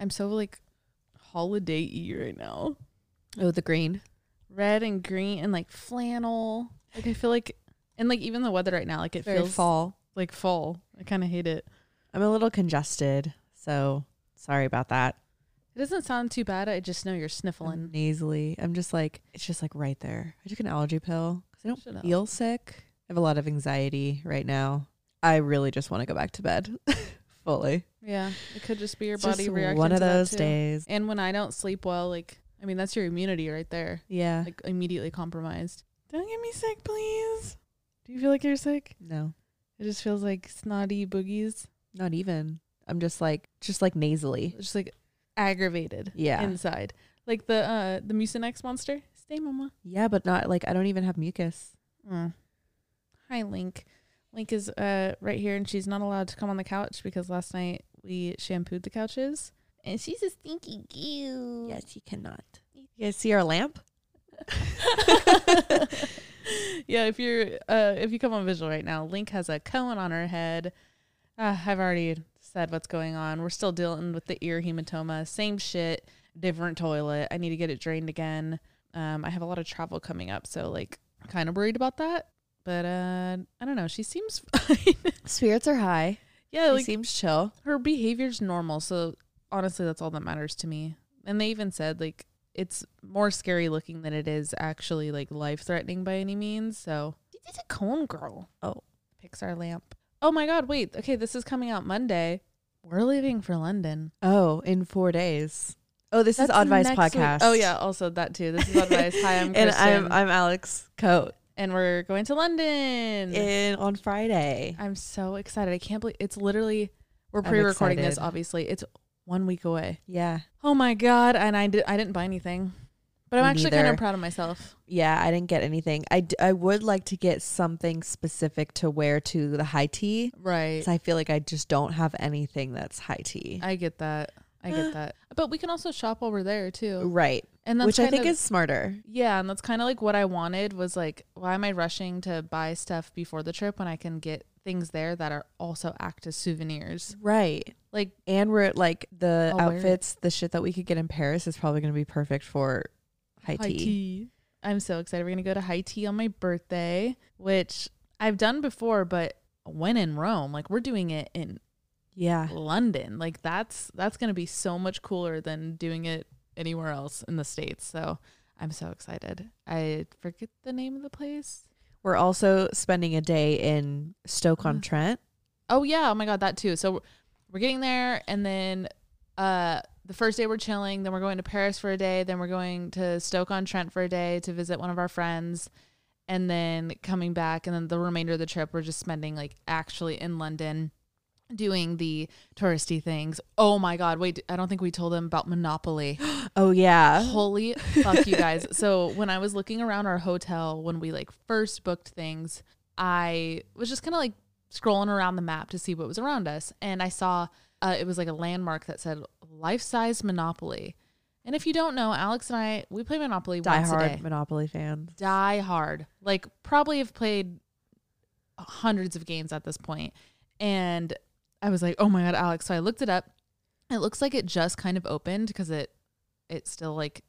I'm so like holiday y right now. Oh, the green. Red and green and like flannel. Like I feel like and like even the weather right now, like it Very feels fall. like fall. I kind of hate it. I'm a little congested, so sorry about that. It doesn't sound too bad. I just know you're I'm sniffling. nasally. I'm just like it's just like right there. I took an allergy pill because I don't Shut up. feel sick. I have a lot of anxiety right now. I really just want to go back to bed fully. Yeah, it could just be your It's body just reacting one to of that those too. days. And when I don't sleep well, like I mean, that's your immunity right there. Yeah. Like immediately compromised. Don't get me sick, please. Do you feel like you're sick? no, It just feels like snotty boogies. not even. I'm just like just like nasally. Just like aggravated Yeah. inside. Like the uh the Mucinex monster. Stay mama. yeah, but not like I don't even have mucus. Mm. Hi Link. Link is uh right here and she's not allowed to come on the couch because last night we shampooed the couches. And she's a stinky goo. Yes, you cannot. You guys see our lamp? yeah, if you're uh if you come on visual right now, Link has a cone on her head. Uh, I've already said what's going on. We're still dealing with the ear hematoma. Same shit, different toilet. I need to get it drained again. Um, I have a lot of travel coming up, so like kind of worried about that. But uh I don't know. She seems fine. Spirits are high. yeah, She like seems chill. her behavior's normal. So honestly, that's all that matters to me. And they even said like it's more scary looking than it is actually like life threatening by any means. So is a cone girl. Oh. Pixar lamp. Oh my god, wait. Okay, this is coming out Monday. We're leaving for London. Oh, in four days. Oh, this That's is Oddvice next week. Podcast. Oh yeah, also that too. This is Oddvice. Hi, I'm and I'm I'm Alex Koot. And we're going to London. In on Friday. I'm so excited. I can't believe it's literally we're pre-recording this obviously. It's 1 week away. Yeah. Oh my god! And I did. I didn't buy anything, but I'm Me actually kind of proud of myself. Yeah, I didn't get anything. I, d- I would like to get something specific to wear to the high tea. Right. I feel like I just don't have anything that's high tea. I get that. I get that. But we can also shop while we're there too. right. And Which I think of- is smarter. yeah, and that's kind of like what I wanted was like, why am I rushing to buy stuff before the trip when I can get things there that are also act as souvenirs? Right. Like, And we're like the I'll outfits, the shit that we could get in Paris is probably going to be perfect for high, tea. I'm so excited. We're gonna go to high tea on my birthday, which I've done before, but when in Rome, like we're doing it in Yeah. London. Like that's that's gonna be so much cooler than doing it anywhere else in the states. So I'm so excited. I forget the name of the place. We're also spending a day in Stoke on. Trent. Oh yeah, oh my god, that too. So we're getting there, and then uh the first day we're chilling. Then we're going to Paris for a day. Then we're going to Stoke on Trent for a day to visit one of our friends, and then coming back. And then the remainder of the trip we're just spending like actually in London. Doing the touristy things. Oh my God. Wait, I don't think we told them about Monopoly. Oh yeah. Holy fuck, you guys. So when I was looking around our hotel when we like first booked things, I was just kind of like scrolling around the map to see what was around us, and I saw uh, it was like a landmark that said life size Monopoly. And if you don't know, Alex and I we play Monopoly Die once a day. hard Monopoly fans. Die hard. Like probably have played hundreds of games at this point. And I was like, "Oh my god, Alex." So I looked it up. It looks like it just kind of opened because it it still like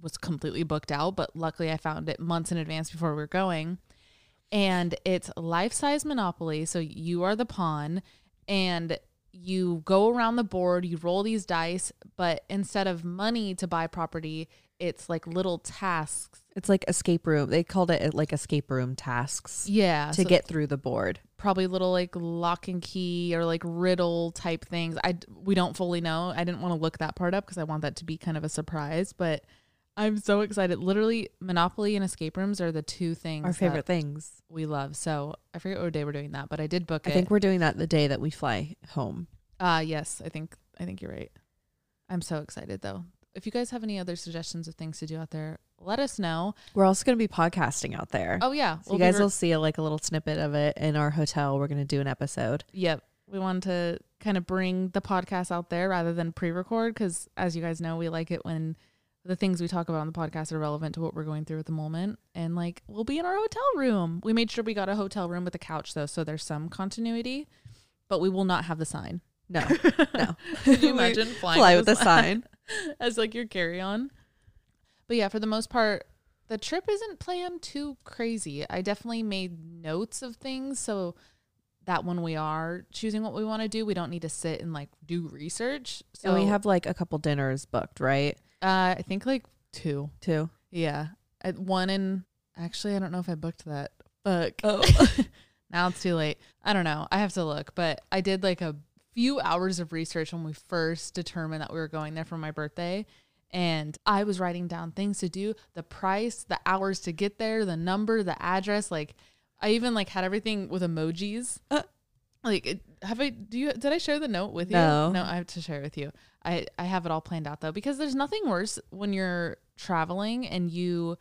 was completely booked out, but luckily I found it months in advance before we were going. And it's life-size Monopoly, so you are the pawn and you go around the board, you roll these dice, but instead of money to buy property, it's like little tasks. It's like escape room. They called it like escape room tasks Yeah, to so get through the board. Probably little like lock and key or like riddle type things. I we don't fully know. I didn't want to look that part up because I want that to be kind of a surprise. But I'm so excited. Literally, Monopoly and escape rooms are the two things Our favorite things. we love. So I forget what day we're doing that, but I did book I it. think we're doing that the day that we fly home. Uh yes, I think I think you're right. I'm so excited though. If you guys have any other suggestions of things to do out there, let us know. We're also going to be podcasting out there. Oh yeah, so we'll you guys re- will see like a little snippet of it in our hotel. We're going to do an episode. Yep. We wanted to kind of bring the podcast out there rather than pre record because, as you guys know, we like it when the things we talk about on the podcast are relevant to what we're going through at the moment. And like, we'll be in our hotel room. We made sure we got a hotel room with a couch though, so there's some continuity, but we will not have the sign. No, no. Could you imagine flying Fly with with a sign. as like your carry on? But yeah, for the most part, the trip isn't planned too crazy. I definitely made notes of things so that when we are choosing what we want to do, we don't need to sit and like do research. So and we have like a couple dinners booked, right? uh, I think like two. Two. Yeah, I, one in actually I don't know if I booked that. Fuck. Oh. now it's too late. I don't know. I have to look, but I did like a few hours of research when we first determined that we were going there for my birthday. And I was writing down things to do, the price, the hours to get there, the number, the address. Like, I even like had everything with emojis. Like, have I? Do you? Did I share the note with you? No. no. I have to share it with you. I I have it all planned out though because there's nothing worse when you're traveling and you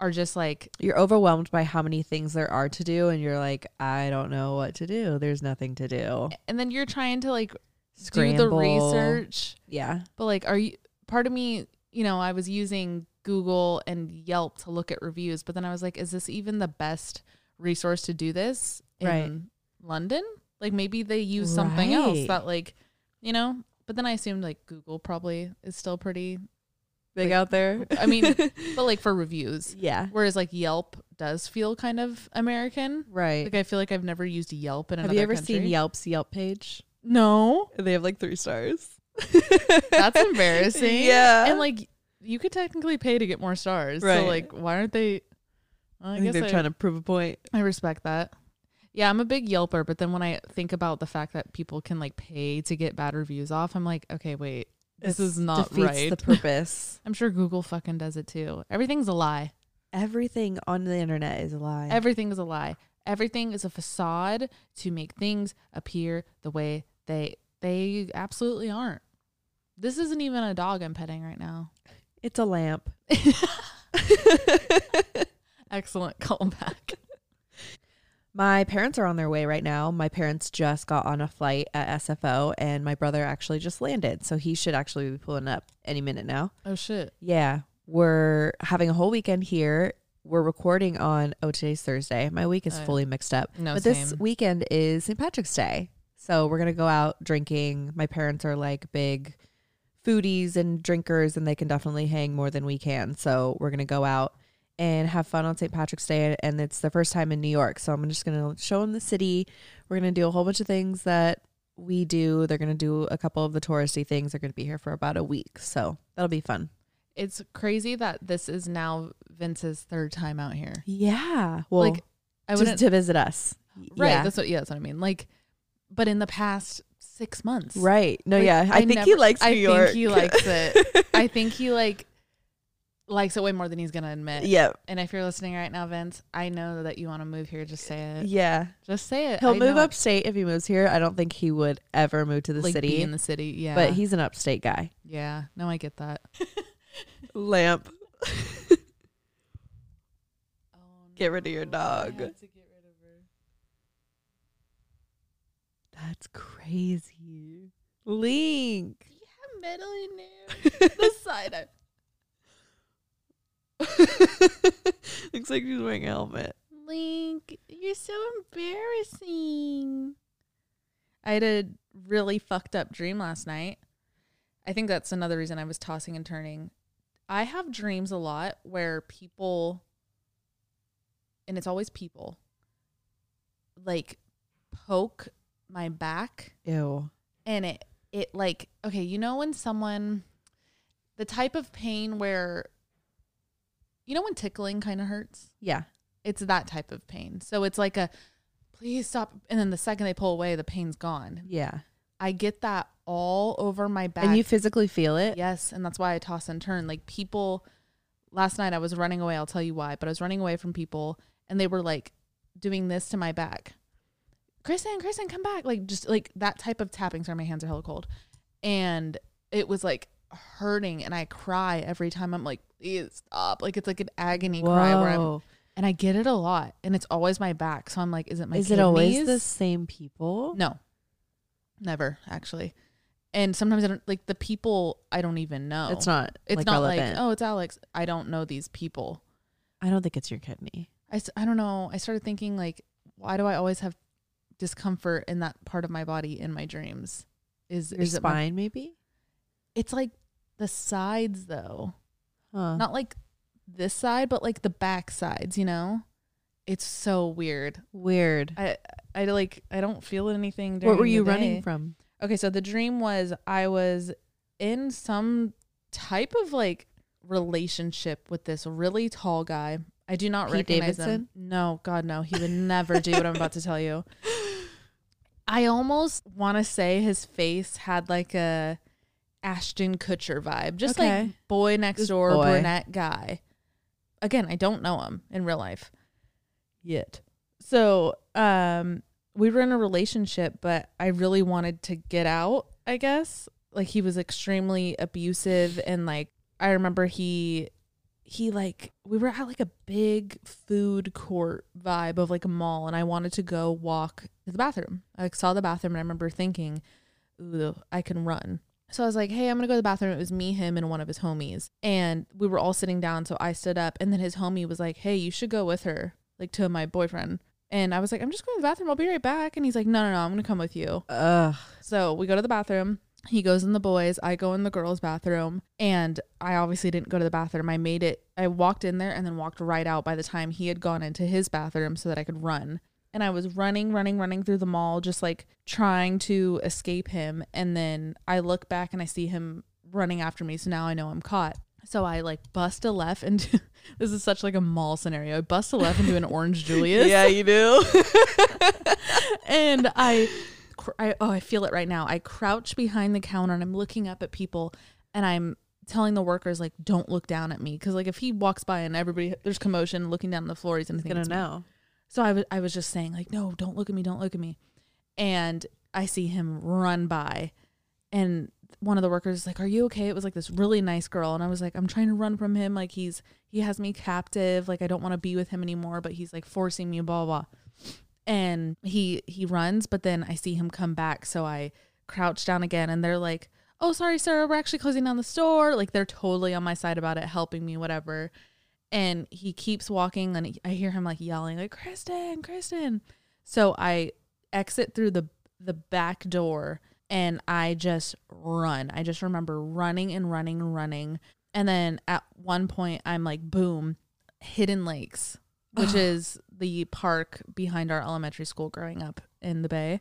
are just like You're overwhelmed by how many things there are to do, and you're like, I don't know what to do. There's nothing to do. and then you're trying to like Scramble. do the research Yeah. but like are you part of me you know i was using google and yelp to look at reviews but then i was like is this even the best resource to do this in Right. london like maybe they use something else that like you know but then i assumed like google probably is still pretty Big Like, out there. i mean but like for reviews yeah. whereas like yelp does feel kind of american Right. like i feel like i've never used yelp in Have another Have you ever country. seen Yelp's Yelp page? no They have like three stars. That's embarrassing. Yeah. And like you could technically pay to get more stars. Right. So like why aren't they well, I, I think guess they're I, trying to prove a point. I respect that. Yeah, I'm a big Yelper, but then when I think about the fact that people can like pay to get bad reviews off, I'm like, okay, wait. This is not defeats right. the purpose. I'm sure Google fucking does it too. Everything's a lie. Everything on the internet is a lie. Everything is a lie. Everything is a facade to make things appear the way they they absolutely aren't. This isn't even a dog I'm petting right now. it's a lamp. Excellent callback. My parents are on their way right now. My parents just got on a flight at SFO, and my brother actually just landed. So he should actually be pulling up any minute now. Oh shit. Yeah, we're having a whole weekend here. We're recording on, oh, today's Thursday. My week is oh, yeah. fully mixed up. No, but this same. weekend is St. Patrick's Day. So we're going to go out drinking. My parents are like big foodies and drinkers, and they can definitely hang more than we can. So we're going to go out and have fun on St. Patrick's Day. And it's the first time in New York. So I'm just going to show them the city. We're going to do a whole bunch of things that we do. They're going to do a couple of the touristy things. They're going to be here for about a week. So that'll be fun. It's crazy that this is now Vince's third time out here. Yeah. Well, like I wouldn't to visit us. right. Yeah. That's what yeah, that's what I mean. Like but in the past six months. right. No, Like, yeah. I, think he likes New I York. think he likes it. I think he like likes it way more than he's gonna admit. yeah. And if you're listening right now, Vince, I know that you want to move here. Just say it. Yeah. Just say it. He'll I move know upstate if he moves here. I don't think he would ever move to the like city. be in the city. Yeah. But he's an upstate guy. yeah. No, I get that. Lamp. Oh, Get rid of your no, dog. Had to get rid of her. That's crazy. Link. Yeah, metal in there. the side. Looks like she's wearing a helmet. Link, you're so embarrassing. I had a really fucked up dream last night. I think that's another reason I was tossing and turning. I have dreams a lot where people, and it's always people, like poke my back Ew. and it it like okay you know when someone the type of pain where you know when tickling kind of hurts? Yeah. it's that type of pain. So it's like a please stop and then the second they pull away the pain's gone. Yeah. i get that all over my back. And you physically feel it? yes and that's why i toss and turn. Like people last night i was running away i'll tell you why but i was running away from people and they were like doing this to my back. Kristen kristen come back like just like that type of tapping. Sorry my hands are hella cold. And it was like hurting and i cry every time i'm like please stop like it's like an agony cry where i'm and i get it a lot and it's always my back so i'm like is it my Is it always the same people? no never actually and sometimes i don't like the people i don't even know It's not. it's like, not relevant. like oh it's alex i don't know these people I don't think it's your kidney. I, I don't know i started thinking like why do i always have discomfort in that part of my body in my dreams is Your is it my- maybe? it's like the sides though. Huh. Not like this side, but like the back sides, you know? It's so weird. Weird. I I like I don't feel anything during What were you running from? Okay, so the dream was I was in some type of like relationship with this really tall guy. I do not Pete recognize Davidson? him. No, God no. He would never do what I'm about to tell you. I almost want to say his face had like a Ashton Kutcher vibe. Just Okay. like boy next Just door boy. brunette guy. Again, I don't know him in real life yet. So, um we were in a relationship, but I really wanted to get out, I guess. Like he was extremely abusive and like I remember he he like we were at like a big food court vibe of like a mall and I wanted to go walk to the bathroom. I like, saw the bathroom and I remember thinking, Ooh, I can run. So I was like, hey, I'm gonna go to the bathroom. It was me, him, and one of his homies. And we were all sitting down. So I stood up and then his homie was like, Hey, you should go with her, like to my boyfriend. And I was like, I'm just going to the bathroom. I'll be right back. And he's like, No, no, no, I'm gonna come with you. Ugh. So we go to the bathroom. He goes in the boys. I go in the girls' bathroom. And I obviously didn't go to the bathroom. I made it. I walked in there and then walked right out by the time he had gone into his bathroom so that I could run. And I was running, running, running through the mall, just like trying to escape him. And then I look back and I see him running after me. So now I know I'm caught. So I like bust a left into this is such like a mall scenario. I bust a left into an orange Julius yeah, you do. and I, I oh I feel it right now. I crouch behind the counter and I'm looking up at people and I'm telling the workers like don't look down at me because like if he walks by and everybody there's commotion looking down on the floor he's gonna think gonna it's me. So I was I was just saying like no don't look at me don't look at me, and I see him run by, and one of the workers is like are you okay? It was like this really nice girl. And I was like I'm trying to run from him. Like he's he has me captive. Like I don't want to be with him anymore but he's like forcing me blah blah. blah. And he he runs but then i see him come back. So i crouch down again and they're like oh sorry sir. We're actually closing down the store. Like they're totally on my side about it helping me whatever and he keeps walking and i hear him like yelling like kristen kristen. So i exit through the the back door and i just run. I just remember running and running and running. And then at one point i'm like boom hidden lakes which is the park behind our elementary school growing up in the bay.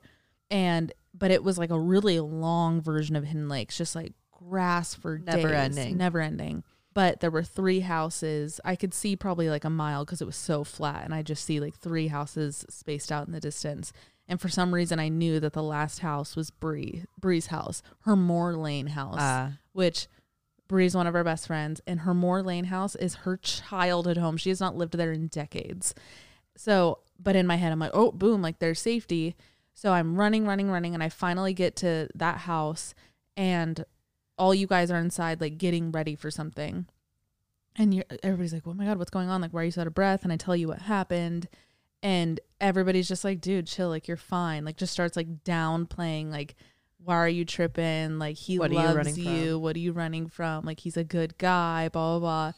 And but it was like a really long version of hidden lakes just like grass for Never days, ending. never ending but there were three houses i could see probably like a mile because it was so flat and i just see like three houses spaced out in the distance and for some reason i knew that the last house was Bree, bree's house her moore lane house Uh, which Bree's one of our best friends, and her Moore Lane house is her childhood home. She has not lived there in decades. So, but in my head, I'm like, oh, boom, like there's safety. So I'm running, running, running, and I finally get to that house, and all you guys are inside, like getting ready for something. And you're, everybody's like, oh my God, what's going on? Like, why are you so out of breath? And I tell you what happened. And everybody's just like, dude, chill. Like, you're fine. Like, just starts like downplaying, like, why are you tripping? Like, he What you loves you. from? What are you running from? Like, he's a good guy, blah, blah, blah.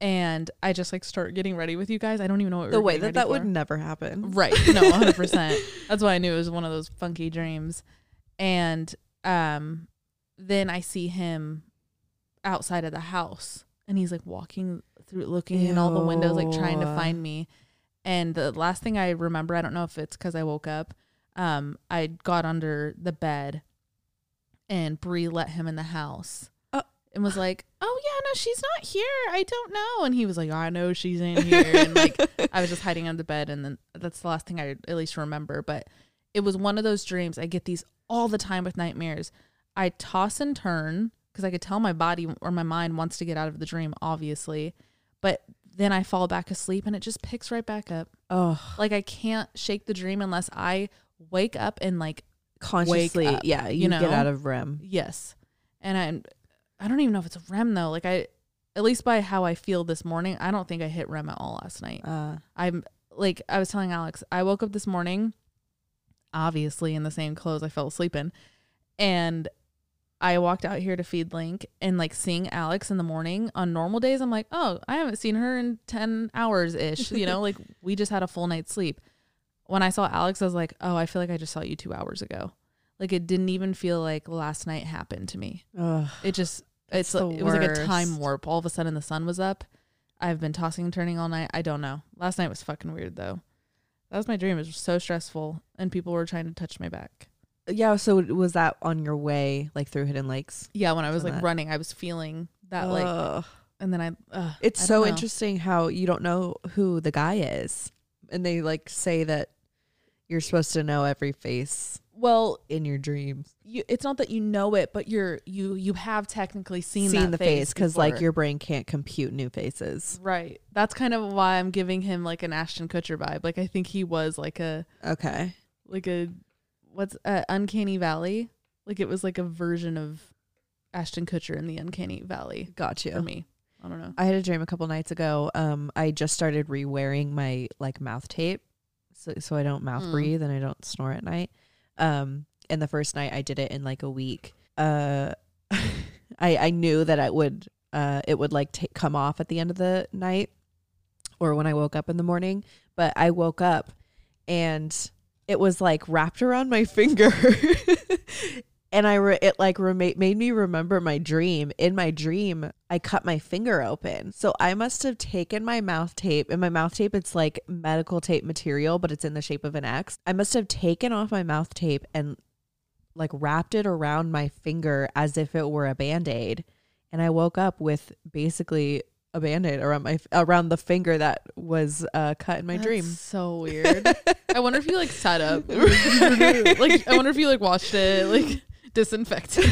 And I just like start getting ready with you guys. I don't even know what the way that that for. would never happen. Right. No, 100%. That's why I knew it was one of those funky dreams. And um then I see him outside of the house and he's like walking through looking in all the windows like trying to find me. And the last thing I remember, I don't know if it's cuz I woke up, um I got under the bed and Bree let him in the house. Oh. And was like, "Oh yeah, no, she's not here. I don't know." And he was like, "I know she's in here." And like I was just hiding under the bed, and then that's the last thing I at least remember. But it was one of those dreams. I get these all the time with nightmares. I toss and turn because I could tell my body or my mind wants to get out of the dream, obviously. But then I fall back asleep and it just picks right back up. oh, Like I can't shake the dream unless I wake up and like consciously, up, yeah, you, you get out of REM. yes. And I I don't even know if it's a REM though. Like I at least by how I feel this morning, I don't think I hit REM at all last night. Uh, I'm like I was telling Alex, I woke up this morning, obviously in the same clothes I fell asleep in, and I walked out here to feed Link and like seeing Alex in the morning on normal days, I'm like, oh, I haven't seen her in ten hours ish. You know, like we just had a full night's sleep. When I saw Alex, I was like, oh, I feel like I just saw you two hours ago. Like it didn't even feel like last night happened to me. Ugh. It just It's it's like, it was like a time warp. All of a sudden the sun was up. I've been tossing and turning all night. I don't know. Last night was fucking weird though. That was my dream. It was so stressful and people were trying to touch my back. Yeah. So was that on your way, like through Hidden Lakes? Yeah, when I was like that- running, I was feeling that like and then I uh, It's I so know. interesting how you don't know who the guy is, and they like say that you're supposed to know every face Well, in your dreams. you it's not that you know it, but you're you you have technically seen Seen the face because like your brain can't compute new faces. right. That's kind of why I'm giving him like an Ashton Kutcher vibe. Like I think he was like a Okay. like a what's uh, Uncanny Valley. Like it was like a version of Ashton Kutcher in the Uncanny Valley Got for you. me. I don't know. I had a dream a couple nights ago. Um, I just started re-wearing my like mouth tape, so so I don't mouth Mm. breathe and I don't snore at night. Um, and the first night I did it in like a week. Uh, I I knew that I would uh it would like ta come off at the end of the night or when I woke up in the morning. But I woke up and it was like wrapped around my finger. and I re- it like rema- made me remember my dream. In my dream, I cut my finger open. So I must have taken my mouth tape. And my mouth tape it's like medical tape material, but it's in the shape of an X. I must have taken off my mouth tape and like wrapped it around my finger as if it were a band-aid. And I woke up with basically a band-aid around my around the finger that was uh, cut in my That's dream. So weird. I wonder if you like sat up. like I wonder if you like watched it, like disinfected.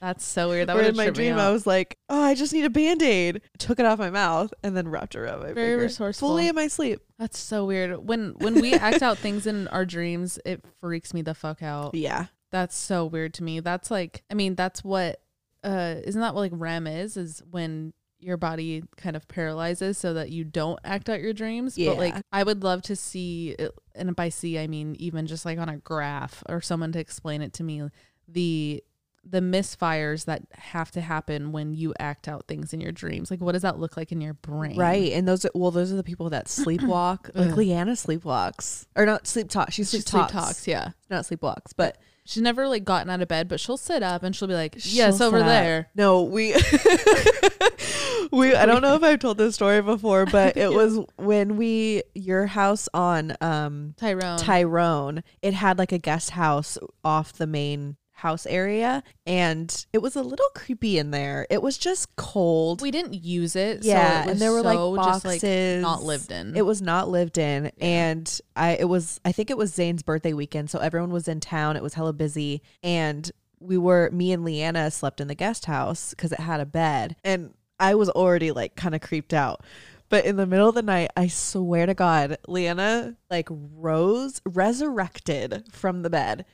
That's so weird. That would in my dream, I was like, "Oh, I just need a band aid." Took it off my mouth and then wrapped it around my Very finger. resourceful. Fully in my sleep. That's so weird. When when we act out things in our dreams, it freaks me the fuck out. Yeah, That's so weird to me. That's like I mean, that's what uh isn't that what like REM is? Is when your body kind of paralyzes so that you don't act out your dreams. Yeah. But like I would love to see it, and by see I mean even just like on a graph or someone to explain it to me the the misfires that have to happen when you act out things in your dreams. Like what does that look like in your brain? right. And those, are, well, those are the people that sleepwalk. like Leanna sleepwalks, or not sleep talk. She She sleep sleep talks, talks, yeah. not sleepwalks. But She's never like gotten out of bed, but she'll sit up and she'll be like, "Yes, she'll over there." No, we we I don't know if I've told this story before, but it was when we your house on um Tyrone. Tyrone, it had like a guest house off the main house area and it was a little creepy in there. It was just cold. we didn't use it. yeah, so it was and there were like boxes just like not lived in. It was not lived in and I it was I think it was Zane's birthday weekend, so everyone was in town. It was hella busy and we were me and Leanna slept in the guest house cuz it had a bed and I was already like kind of creeped out. But in the middle of the night, I swear to God, Leanna like rose, resurrected from the bed,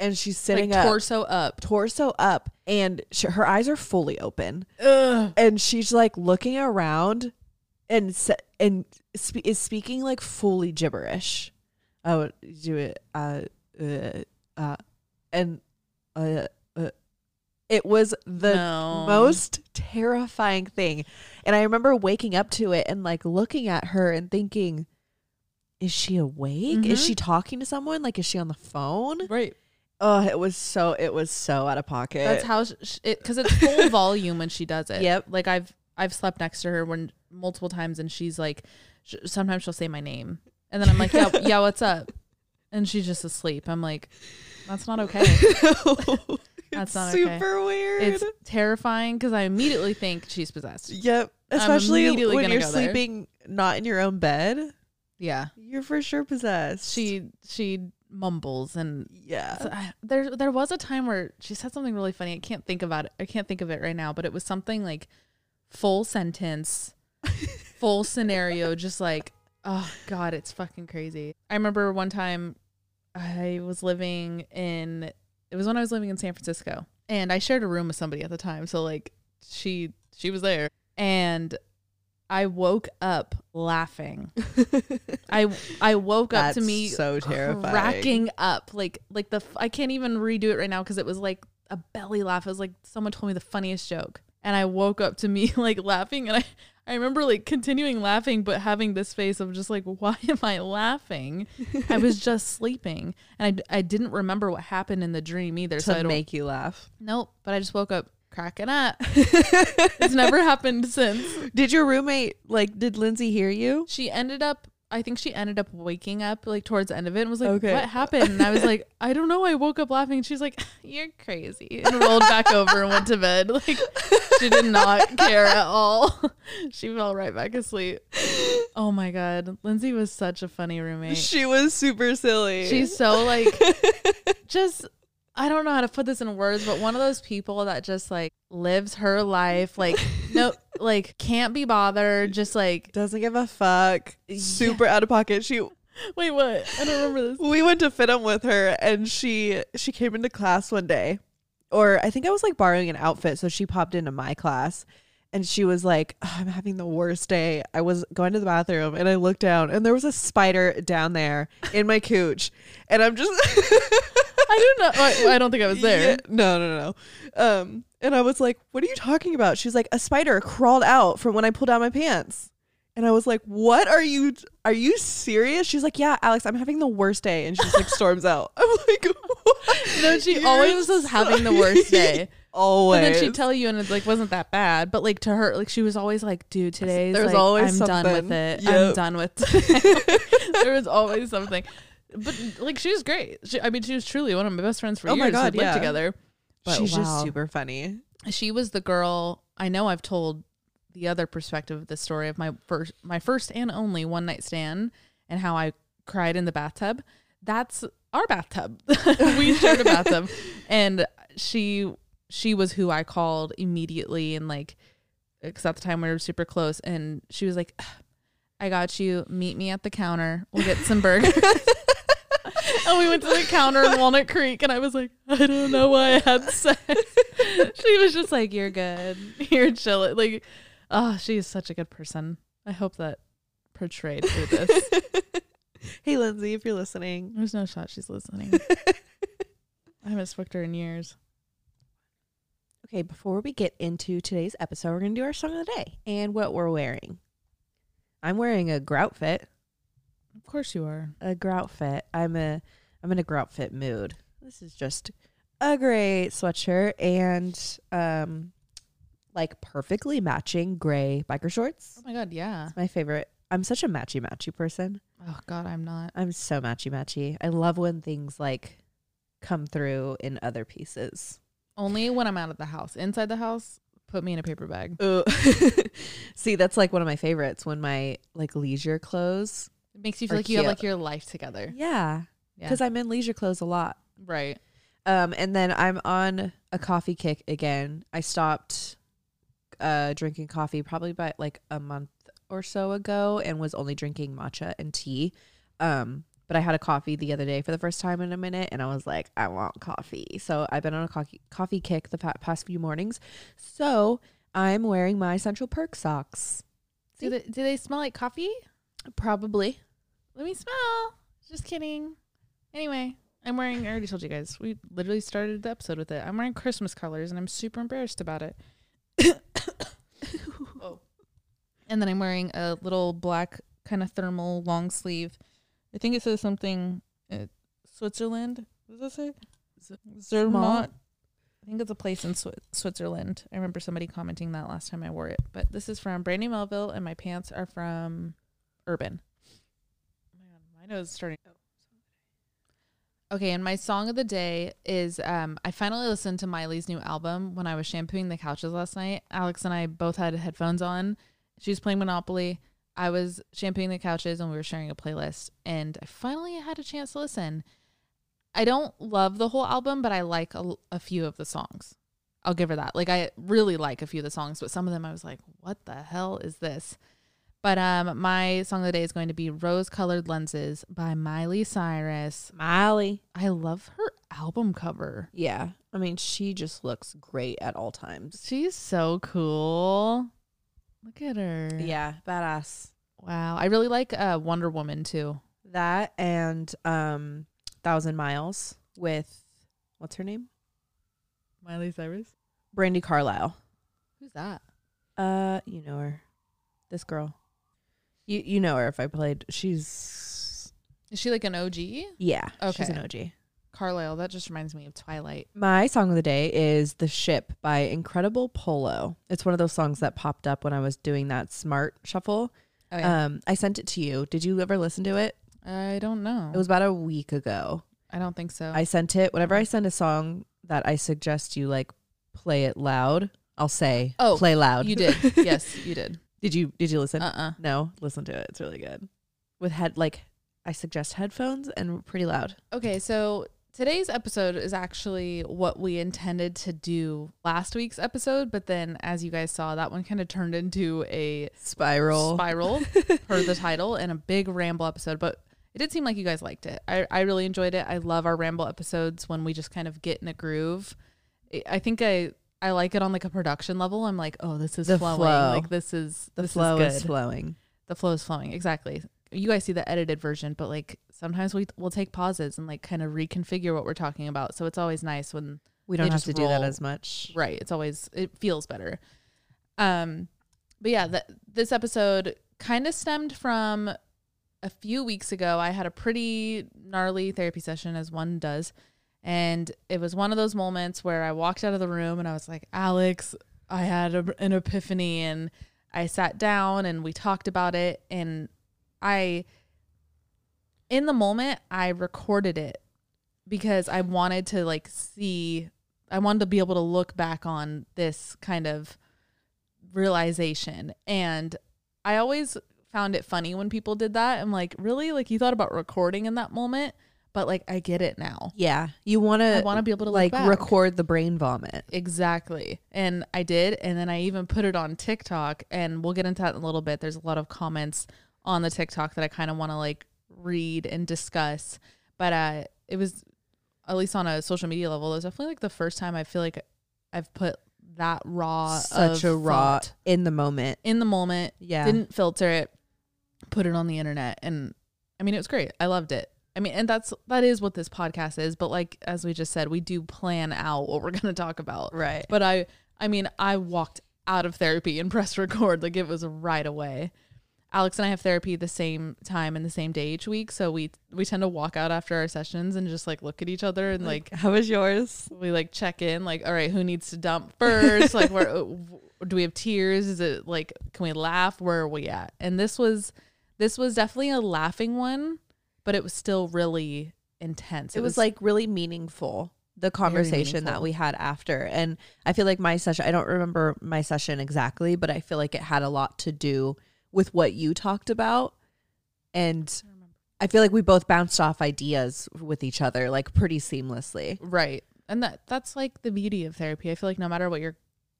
and she's sitting like up, torso up. torso up, and sh her eyes are fully open, Ugh. and she's like looking around, and and spe- is speaking like fully gibberish. Oh, do it, uh, uh, uh, and uh, it was the No. most terrifying thing. And I remember waking up to it and like looking at her and thinking, is she awake? Is Mhm. she talking to someone? Like, is she on the phone? right. Oh, it was so, it was so out of pocket. That's how sh- sh- it because it's full volume when she does it. Yep. Like I've I've slept next to her when multiple times, and she's like, sh- sometimes she'll say my name, and then I'm like, yeah, yeah, what's up? And she's just asleep. I'm like, that's not okay. That's not super okay. weird. It's terrifying because I immediately think she's possessed. yep. Especially when you're go there. sleeping not in your own bed. Yeah. You're for sure possessed. She she mumbles and yeah. So I- there there was a time where she said something really funny. I can't think about it. I can't think of it right now, but it was something like full sentence, full scenario, just like oh god, it's fucking crazy. I remember one time I was living in it was when I was living in San Francisco and I shared a room with somebody at the time. So like she she was there and I woke up laughing. I I woke up to me so terrifying. cracking up like like the I can't even redo it right now because it was like a belly laugh. It was like someone told me the funniest joke. And I woke up to me like laughing and I I remember like continuing laughing but having this face of just like why am I laughing? I was just sleeping and I, I didn't remember what happened in the dream either so I to don't make you laugh. Nope, but I just woke up cracking up. it's never happened since. Did your roommate like? Did Lindsay hear you? She ended up I think she ended up waking up like towards the end of it and was like, Okay. What happened? And I was like, I don't know. I woke up laughing. And She's like, You're crazy. And rolled back over and went to bed. Like she did not care at all. she fell right back asleep. Oh my God. Lindsay was such a funny roommate. She was super silly. She's so like just I don't know how to put this in words, but one of those people that just like lives her life, like no like can't be bothered, just like doesn't give a fuck. Super out of pocket. She wait, what? I don't remember this. we went to FIDM with her and she she came into class one day. Or I think I was like borrowing an outfit, so she popped into my class and she was like, "Oh, I'm having the worst day. I was going to the bathroom and I looked down and there was a spider down there in my cooch. And I'm just I don't know. I, I don't think I was there. Yeah, no, no, no. Um, and I was like, "What are you talking about?" She's like, "A spider crawled out from when I pulled down my pants." And I was like, "What are you? Are you serious?" She's like, "Yeah, Alex, I'm having the worst day," and she just like storms out. I'm like, No, she You're always was having the worst day. Always. And then she'd tell you, and it like wasn't that bad. But like to her, like she was always like, "Dude, today's There's like, always I'm done with something. it. I'm done with." There was always something. But like she was great. She, I mean, she was truly one of my best friends for Oh years. my God, We'd lived together. But she's wow. just super funny. she was the girl I know I've told the other perspective of the story of my first my first and only one night stand and how I cried in the bathtub. That's our bathtub. we shared a bathtub and she she was who I called immediately and like cuz at the time we were super close and she was like I got you. Meet me at the counter. We'll get some burgers. and we went to the counter in Walnut Creek, and I was like, I don't know why I had sex. she was just like, You're good. You're chilling. Like, oh, she is such a good person. I hope that portrayed through this. hey, Lindsay, if you're listening, There's no shot she's listening. I haven't spoke to her in years. Okay. Before we get into today's episode, we're gonna do our song of the day and what we're wearing. I'm wearing a grout fit. Of course you are. a grout fit. I'm a I'm in a grout fit mood. This is just a great sweatshirt and um like perfectly matching gray biker shorts. Oh my god, yeah. My favorite. I'm such a matchy matchy person. Oh god, I'm not. I'm so matchy matchy. I love when things like come through in other pieces. Only when I'm out of the house. Inside the house, put me in a paper bag. See, that's like one of my favorites when my like leisure clothes. It makes you feel like you have like your life together. Yeah, Yeah. because I'm in leisure clothes a lot. right. Um, and then I'm on a coffee kick again. I stopped uh drinking coffee probably by like a month or so ago and was only drinking matcha and tea. Um, but I had a coffee the other day for the first time in a minute and I was like, I want coffee. So I've been on a coffee coffee kick the past few mornings. So I'm wearing my Central Perk socks. Do they, do they smell like coffee? Probably. Let me smell. Just kidding. Anyway, I'm wearing, I already told you guys, we literally started the episode with it. I'm wearing Christmas colors and I'm super embarrassed about it. oh. And then I'm wearing a little black kind of thermal long sleeve. I think it says something, uh, Switzerland. What does it say? Zermatt. I think it's a place in Swi- Switzerland. I remember somebody commenting that last time I wore it. But this is from Brandy Melville, and my pants are from Urban. Oh my god, my nose is starting. Okay, and my song of the day is um I finally listened to Miley's new album when I was shampooing the couches last night. Alex and I both had headphones on. She was playing Monopoly. I was shampooing the couches and we were sharing a playlist and I finally had a chance to listen. I don't love the whole album, but I like a, a few of the songs. I'll give her that. Like I really like a few of the songs, but some of them I was like, "What the hell is this?" But um, my song of the day is going to be "Rose Colored Lenses" by Miley Cyrus. Miley. I love her album cover. Yeah. I mean, she just looks great at all times. She's so cool. Look at her. Yeah, badass. Wow. I really like uh, Wonder Woman too. That and um Thousand Miles with what's her name? Miley Cyrus. Brandi Carlile. Who's that? Uh, you know her. This girl. You you know her if I played. She's Is she like an OG? yeah. She's an OG. Carlisle. That just reminds me of Twilight. My song of the day is "The Ship" by Incredible Polo. It's one of those songs that popped up when I was doing that smart shuffle. Oh Um, I sent it to you. Did you ever listen to it? I don't know. It was about a week ago. I don't think so. I sent it. Whenever I send a song that I suggest you like play it loud, I'll say, Oh, play loud." you did. yes, you did. did you? Did you listen? Uh uh No, listen to it. It's really good. With head like I suggest headphones and pretty loud. Okay, so today's episode is actually what we intended to do last week's episode, but then as you guys saw, that one kind of turned into a Spiral. spiral per the title and a big ramble episode. But it did seem like you guys liked it. I, I really enjoyed it. I love our ramble episodes when we just kind of get in a groove. I- think I I like it on like a production level. I'm like, oh, this is The flowing. flow. Like this is the this flow is, is, flowing. the flow is flowing exactly you guys see the edited version but like sometimes we we'll take pauses and like kind of reconfigure what we're talking about. So it's always nice when We don't have to do that as much. right. It's always it feels better. Um but yeah that this episode kind of stemmed from a few weeks ago i had a pretty gnarly therapy session as one does. And it was one of those moments where i walked out of the room and i was like alex i had a, an epiphany and i sat down and we talked about it. And i in the moment i recorded it because i wanted to like see i wanted to be able to look back on this kind of realization and i always found it funny when people did that i'm like really like you thought about recording in that moment but like i get it now Yeah. You want to, i want to be able to like record the brain vomit. Exactly. And I did. And then I even put it on TikTok. And we'll get into that in a little bit. There's a lot of comments on the TikTok that I kind of want to like read and discuss. But uh, it was, at least on a social media level, it was definitely like the first time I feel like I've put that raw, Such a raw thought in the moment. in the moment, Yeah. didn't filter it, put it on the internet. And I mean, it was great. I loved it. I mean, and that's that is what this podcast is. But like as we just said, we do plan out what we're gonna talk about. right. But I, I mean, I walked out of therapy and pressed record. Like it was right away. Alex and I have therapy the same time and the same day each week, so we we tend to walk out after our sessions and just like look at each other and like how was yours? we like check in, like all right, who needs to dump first? like where do we have tears? Is it like can we laugh? Where are we at? And this was this was definitely a laughing one, but it was still really intense. It, was, like really meaningful. The conversation that we had after. And I feel like my session, I don't remember my session exactly, but I feel like it had a lot to do with what you talked about. And I feel like we both bounced off ideas with each other like pretty seamlessly. Right. And that that's like the beauty of therapy. I feel like no matter what you're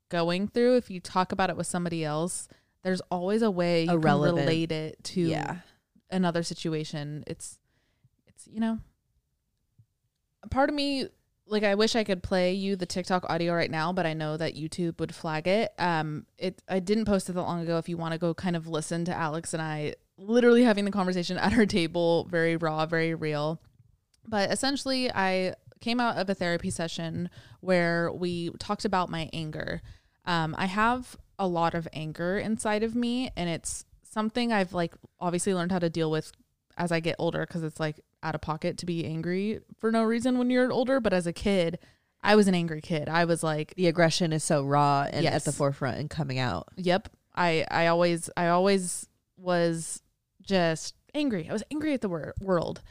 going through, if you talk about it with somebody else, there's always a way you can relate it to Yeah. another situation. It's it's you know part of me like I wish I could play you the TikTok audio right now, but I know that YouTube would flag it. Um it I didn't post it that long ago if you want to go kind of listen to Alex and I literally having the conversation at our table, very raw, very real. But essentially I came out of a therapy session where we talked about my anger. Um, I have a lot of anger inside of me, and it's something I've like obviously learned how to deal with as I get older because it's like out of pocket to be angry for no reason when you're older. But as a kid, I was an angry kid. I was like, The aggression is so raw and at the forefront and coming out. Yep. I I always I always was just angry. I was angry at the wor- world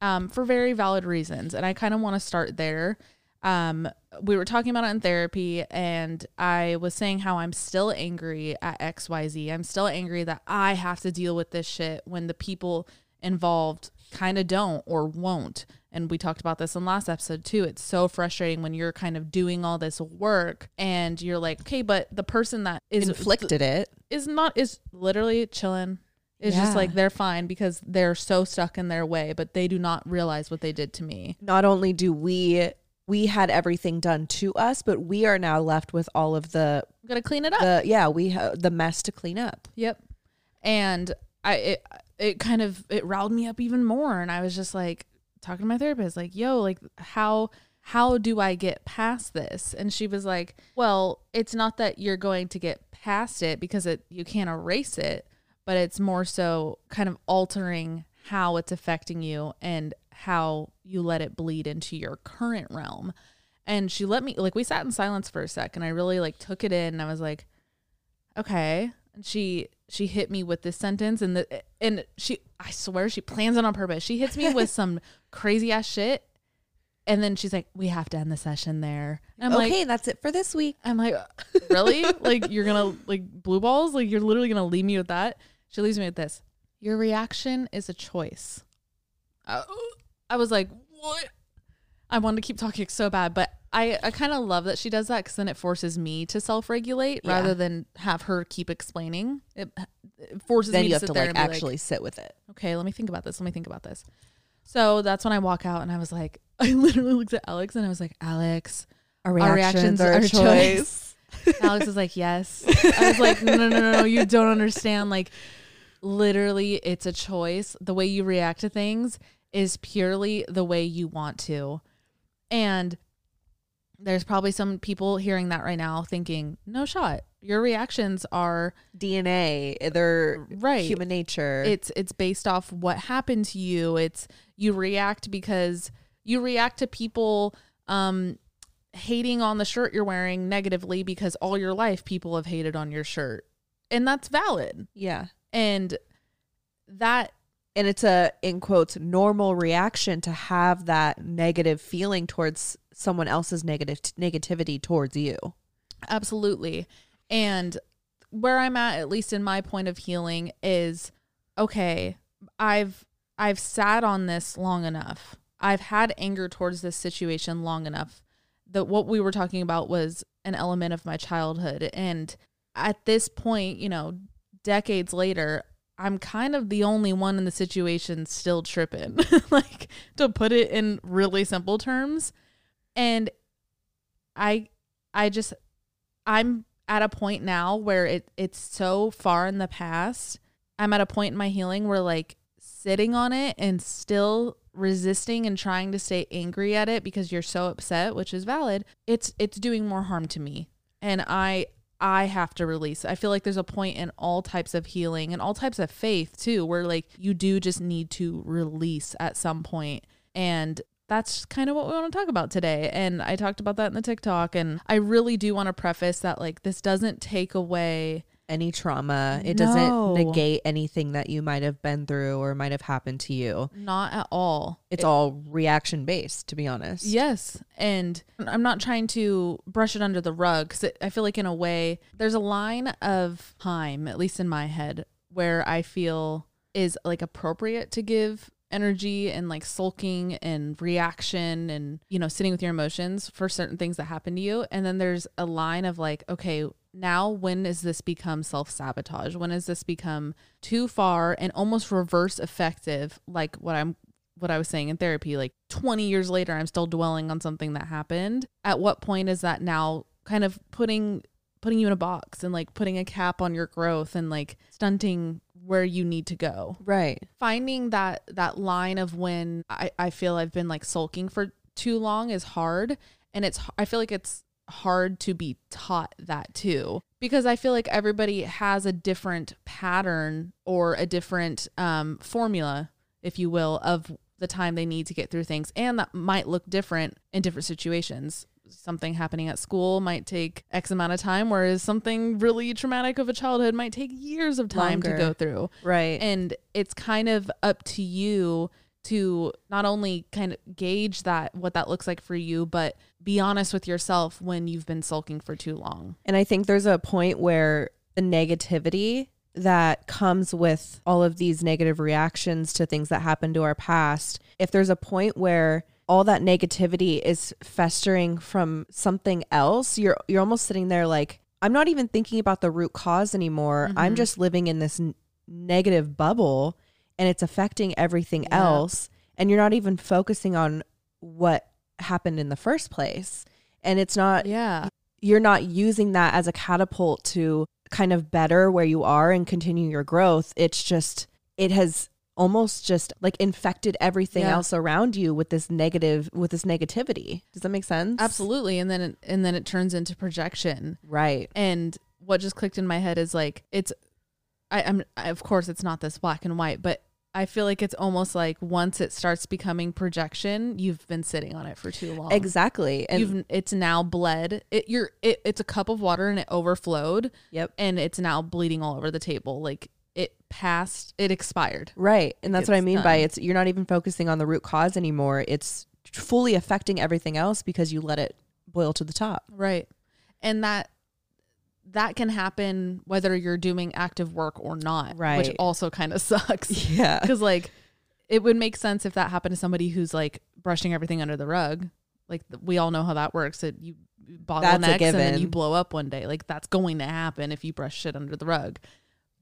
um, for very valid reasons, and I kind of want to start there. Um, we were talking about it in therapy, and I was saying how I'm still angry at X Y Z. I'm still angry that I have to deal with this shit when the people involved kind of don't or won't. And we talked about this in last episode too. It's so frustrating when you're kind of doing all this work and you're like, okay, but the person that is Inflicted it. is not is literally chilling. It's Yeah. just like they're fine because they're so stuck in their way, but they do not realize what they did to me. Not only do we we had everything done to us, but we are now left with all of the I'm gonna clean it up. the yeah, we have the mess to clean up. Yep. And I it it kind of it riled me up even more and I was just like talking to my therapist like, "Yo, like how how do I get past this? And she was like, well, it's not that you're going to get past it because it you can't erase it, but it's more so kind of altering how it's affecting you and how you let it bleed into your current realm. And she let me like we sat in silence for a sec and I really like took it in and I was like, okay. And she she hit me with this sentence and the and she I swear she plans it on purpose. She hits me with some crazy ass shit and then she's like, "We have to end the session there." And I'm okay, like, that's it for this week. I'm like, really? like you're gonna like blue balls? Like you're literally gonna leave me with that? She leaves me with this. Your reaction is a choice. I was like, what? I wanted to keep talking so bad, but I, I kind of love that she does that because then it forces me to self regulate Yeah. rather than have her keep explaining. It, it forces Then me you to have sit to there like actually sit with it. okay, let me think about this. Let me think about this. So that's when I walk out and I was like, I literally looked at Alex and I was like, Alex, Our reactions reactions, are a a choice. Alex is like, yes. I was like, no, no, no, no. You don't understand. Like, literally, it's a choice. The way you react to things is purely the way you want to. And there's probably some people hearing that right now thinking, no shot. Your reactions are DNA, they're right. human nature. It's it's based off what happened to you. It's you react because you react to people um hating on the shirt you're wearing negatively because all your life people have hated on your shirt. And that's valid. yeah. And that And it's a in quotes normal reaction to have that negative feeling towards someone else's negative negativity towards you. Absolutely. And where I'm at, at least in my point of healing, is okay, I've I've sat on this long enough. I've had anger towards this situation long enough. That what we were talking about was an element of my childhood. And at this point, you know, decades later, I'm kind of the only one in the situation still tripping. like to put it in really simple terms. And I I just I'm at a point now where it it's so far in the past. I'm at a point in my healing where like sitting on it and still resisting and trying to stay angry at it because you're so upset, which is valid. It's it's doing more harm to me. And I I have to release. I feel like there's a point in all types of healing and all types of faith too where like you do just need to release at some point. And that's kind of what we want to talk about today. And I talked about that in the TikTok. And I really do want to preface that like this doesn't take away Any trauma, it No. doesn't negate anything that you might have been through or might have happened to you. not at all. It's all reaction based, to be honest. Yes. And I'm not trying to brush it under the rug because I feel like, in a way, there's a line of time, at least in my head, where I feel is like appropriate to give energy and like sulking and reaction and, you know, sitting with your emotions for certain things that happen to you. And then there's a line of like, okay, now when does this become self sabotage? When does this become too far and almost reverse effective, like what I'm what I was saying in therapy, like 20 years later, I'm still dwelling on something that happened. At what point is that now kind of putting putting you in a box and like putting a cap on your growth and like stunting where you need to go? Right. Finding that that line of when I, I feel I've been like sulking for too long is hard. And it's I feel like it's hard to be taught that too because i feel like everybody has a different pattern or a different um, formula if you will of the time they need to get through things and that might look different in different situations. Something happening at school might take x amount of time whereas something really traumatic of a childhood might take years of time to go through. Right. and it's kind of up to you to not only kind of gauge that what that looks like for you but be honest with yourself when you've been sulking for too long. And I think there's a point where the negativity that comes with all of these negative reactions to things that happened to our past, if there's a point where all that negativity is festering from something else, you're you're almost sitting there like I'm not even thinking about the root cause anymore. I'm mm-hmm. just living in this n- negative bubble and it's affecting everything Yeah. else and you're not even focusing on what happened in the first place. And it's not yeah you're not using that as a catapult to kind of better where you are and continue your growth. It's just, it has almost just like infected everything Yeah. else around you with this negative with this negativity. Does that make sense? Absolutely. And then it, and then it turns into projection. Right. And what just clicked in my head is like it's I, I'm I, of course it's not this black and white, but I feel like it's almost like once it starts becoming projection, you've been sitting on it for too long. Exactly. And you've it's now bled. It you're it, it's a cup of water and it overflowed yep. and it's now bleeding all over the table. Like it passed, it expired. Right. And that's what I It's mean by it's you're not even focusing on the root cause anymore. It's fully affecting everything else because you let it boil to the top. Right. And that that can happen whether you're doing active work or not, right? which also kind of sucks. Yeah. Because like it would make sense if that happened to somebody who's like brushing everything under the rug. Like we all know how that works. That you bottlenecks and then you blow up one day. Like that's going to happen if you brush shit under the rug.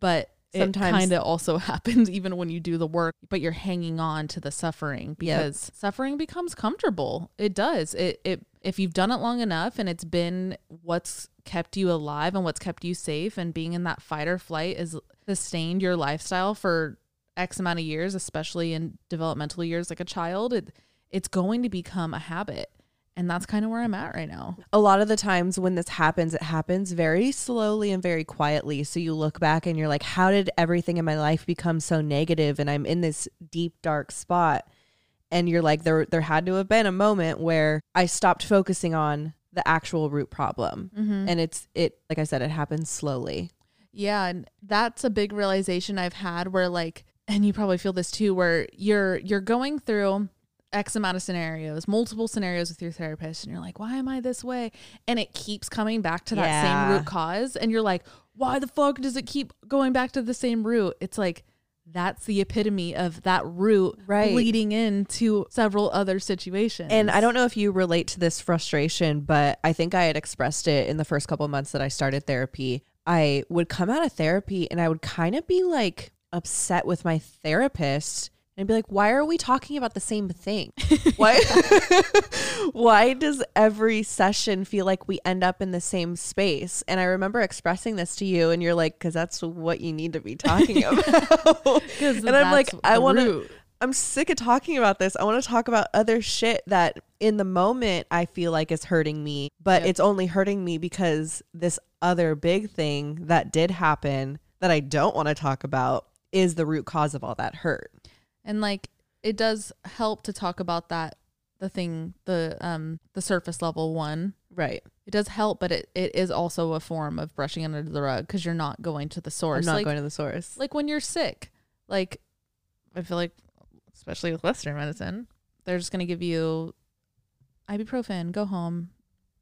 But it kind of also happens even when you do the work, but you're hanging on to the suffering Yep. because suffering becomes comfortable. It does. It it if you've done it long enough and it's been what's kept you alive and what's kept you safe and being in that fight or flight is sustained your lifestyle for X amount of years, especially in developmental years like a child, it it's going to become a habit. And that's kind of where I'm at right now. a lot of the times when this happens, it happens very slowly and very quietly. So you look back and you're like, how did everything in my life become so negative? And I'm in this deep, dark spot. And you're like, there, there had to have been a moment where I stopped focusing on the actual root problem. Mm-hmm. And it's, it, like I said, it happens slowly. Yeah, and that's a big realization I've had where like and you probably feel this too where you're you're going through x amount of scenarios, multiple scenarios with your therapist and you're like, "Why am I this way?" And it keeps coming back to that same root cause and you're like, "Why the fuck does it keep going back to the same root?" It's like that's the epitome of that root Right. bleeding into several other situations. And I don't know if you relate to this frustration, but I think I had expressed it in the first couple of months that I started therapy. I would come out of therapy and I would kind of be like upset with my therapist and be like, why are we talking about the same thing? Why why does every session feel like we end up in the same space? And I remember expressing this to you and you're like, because that's what you need to be talking about. and I'm like, I want to. I'm sick of talking about this. I want to talk about other shit that in the moment I feel like is hurting me, but Yep. it's only hurting me because this other big thing that did happen that I don't want to talk about is the root cause of all that hurt. And like it does help to talk about that the thing the um the surface level one Right. it does help but it, it is also a form of brushing under the rug because you're not going to the source I'm not like, going to the source. like when you're sick like i feel like especially with western medicine they're just going to give you ibuprofen go home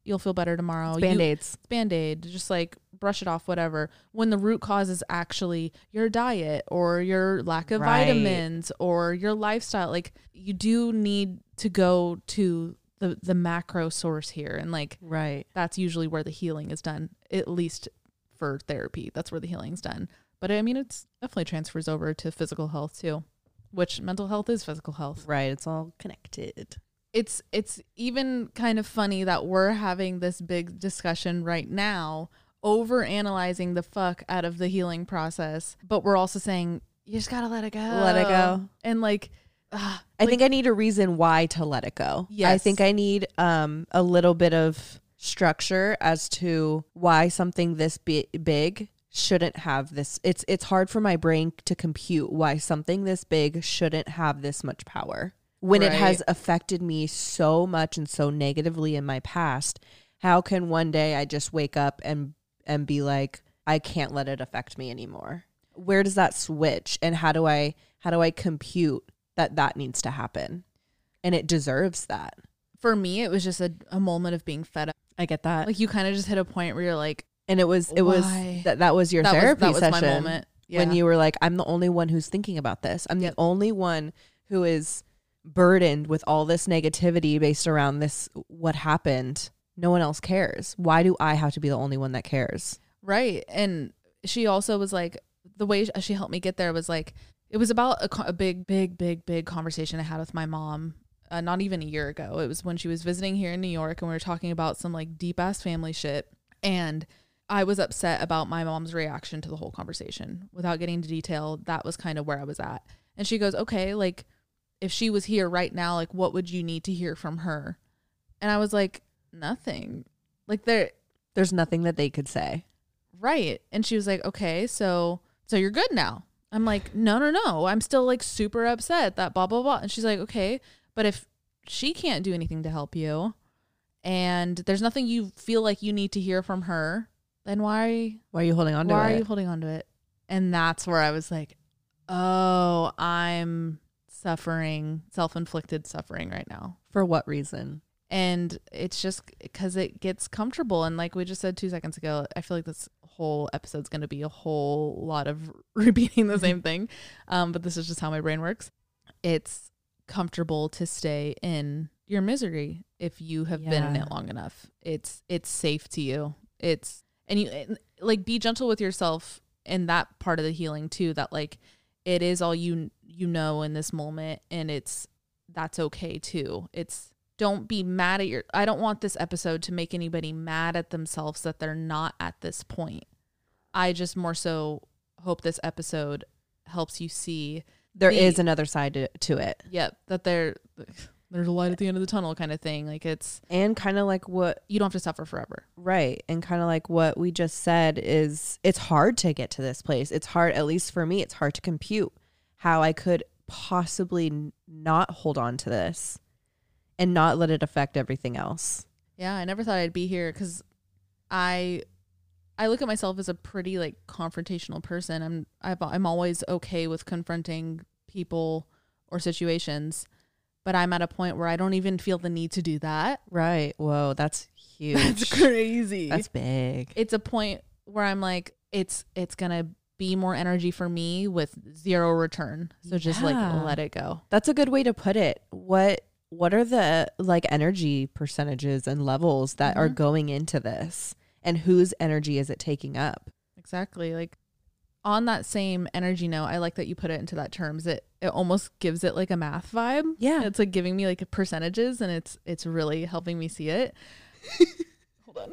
you'll feel better tomorrow You- Band-aids. it's band-aid just like brush it off whatever when the root cause is actually your diet or your lack of Right. vitamins or your lifestyle like you do need to go to the the macro source here and like Right. that's usually where the healing is done at least for therapy that's where the healing's done but i mean it's definitely transfers over to physical health too which mental health is physical health Right. It's all connected. it's it's even kind of funny that we're having this big discussion right now over analyzing the fuck out of the healing process but we're also saying you just gotta let it go Let it go. and like ah, I like, think I need a reason why to let it go. Yeah. I think I need um a little bit of structure as to why something this bi- big shouldn't have this it's it's hard for my brain to compute why something this big shouldn't have this much power when it has affected me so much and so negatively in my past how can one day i just wake up and and be like i can't let it affect me anymore. Where does that switch and how do i how do i compute that that needs to happen? And it deserves that. For me it was just a, a moment of being fed up. I get that. Like you kind of just hit a point where you're like and it was it was Why? that that was your that therapy was, that was session my moment yeah. when you were like i'm the only one who's thinking about this. I'm Yep. the only one who is burdened with all this negativity based around this what happened no one else cares why do i have to be the only one that cares Right. And she also was like, the way she helped me get there was like, it was about a, a big, big, big, big conversation I had with my mom. Uh, not even a year ago. It was when she was visiting here in New York and we were talking about some like deep ass family shit. And I was upset about my mom's reaction to the whole conversation. Without getting into detail, that was kind of where I was at. And she goes, okay, like if she was here right now, like what would you need to hear from her? And I was like, nothing. Like there, There's nothing that they could say. right. And she was like, okay, so so you're good now. I'm like, no, no, no. I'm still like super upset that blah blah blah. And she's like, okay, but if she can't do anything to help you, and there's nothing you feel like you need to hear from her, then why Why are you holding on to why it? are you holding on to it? And that's where I was like, oh, I'm suffering, self inflicted suffering right now. For what reason? And it's just because it gets comfortable. And like we just said two seconds ago, I feel like this whole episode's going to be a whole lot of repeating the same thing. Um, but this is just how my brain works. It's comfortable to stay in your misery if you have been in it long enough. It's it's safe to you. It's and you and, like be gentle with yourself in that part of the healing too that like it is all you you know in this moment and it's that's okay too. It's don't be mad at your I don't want this episode to make anybody mad at themselves that they're not at this point. I just more so hope this episode helps you see There The- is another side to, to it. yep that there there's a light at the end of the tunnel kind of thing. Like it's And kind of like what you don't have to suffer forever. Right. And kind of like what we just said is it's hard to get to this place. It's hard, at least for me, it's hard to compute how I could possibly not hold on to this and not let it affect everything else. Yeah, I never thought I'd be here because I I look at myself as a pretty like confrontational person. I'm I've, I'm always okay with confronting people or situations, but I'm at a point where I don't even feel the need to do that. Right. Whoa, that's huge. That's crazy. That's big. it's a point where I'm like, it's it's gonna be more energy for me with zero return. So just like let it go. That's a good way to put it. What what are the like energy percentages and levels that are Mhm. going into this? And whose energy is it taking up? Exactly. Like on that same energy note, I like that you put it into that terms. It it almost gives it like a math vibe. Yeah. It's like giving me like percentages and it's it's really helping me see it. Hold on.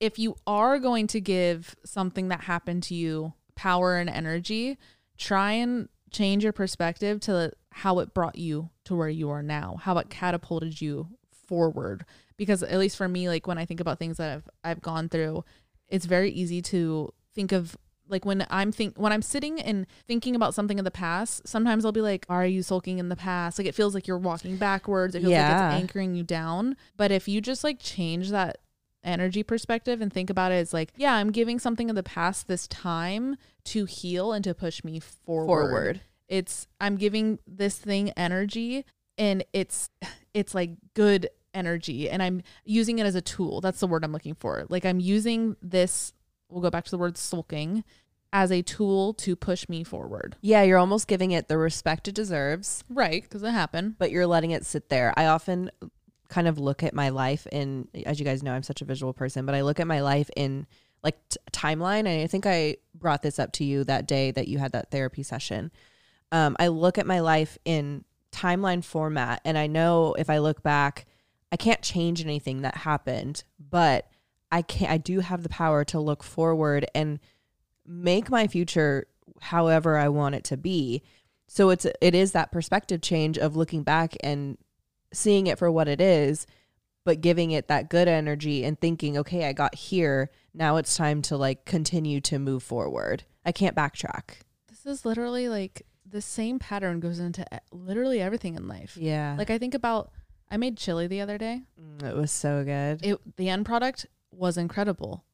If you are going to give something that happened to you power and energy, try and change your perspective to how it brought you to where you are now, how it catapulted you forward. Because at least for me, like when I think about things that I've I've gone through, it's very easy to think of like when I'm think when I'm sitting and thinking about something in the past, sometimes I'll be like, Are you sulking in the past? Like it feels like you're walking backwards. It feels like Yeah. it's anchoring you down. But if you just like change that energy perspective and think about it as like, yeah, I'm giving something in the past this time to heal and to push me forward. Forward. It's I'm giving this thing energy and it's it's like good energy and I'm using it as a tool. That's the word I'm looking for. Like I'm using this we'll go back to the word sulking as a tool to push me forward. Yeah, you're almost giving it the respect it deserves. Right, because it happened. but you're letting it sit there. I often kind of look at my life in as you guys know I'm such a visual person, but I look at my life in like t- timeline and I think I brought this up to you that day that you had that therapy session. Um I look at my life in timeline format and I know if I look back I can't change anything that happened, but I can I do have the power to look forward and make my future however I want it to be. So it's it is that perspective change of looking back and seeing it for what it is, but giving it that good energy and thinking, okay, I got here. Now it's time to like continue to move forward. I can't backtrack. This is literally like the same pattern goes into literally everything in life. Yeah. Like I think about I made chili the other day. Mm, it was so good. It the end product was incredible,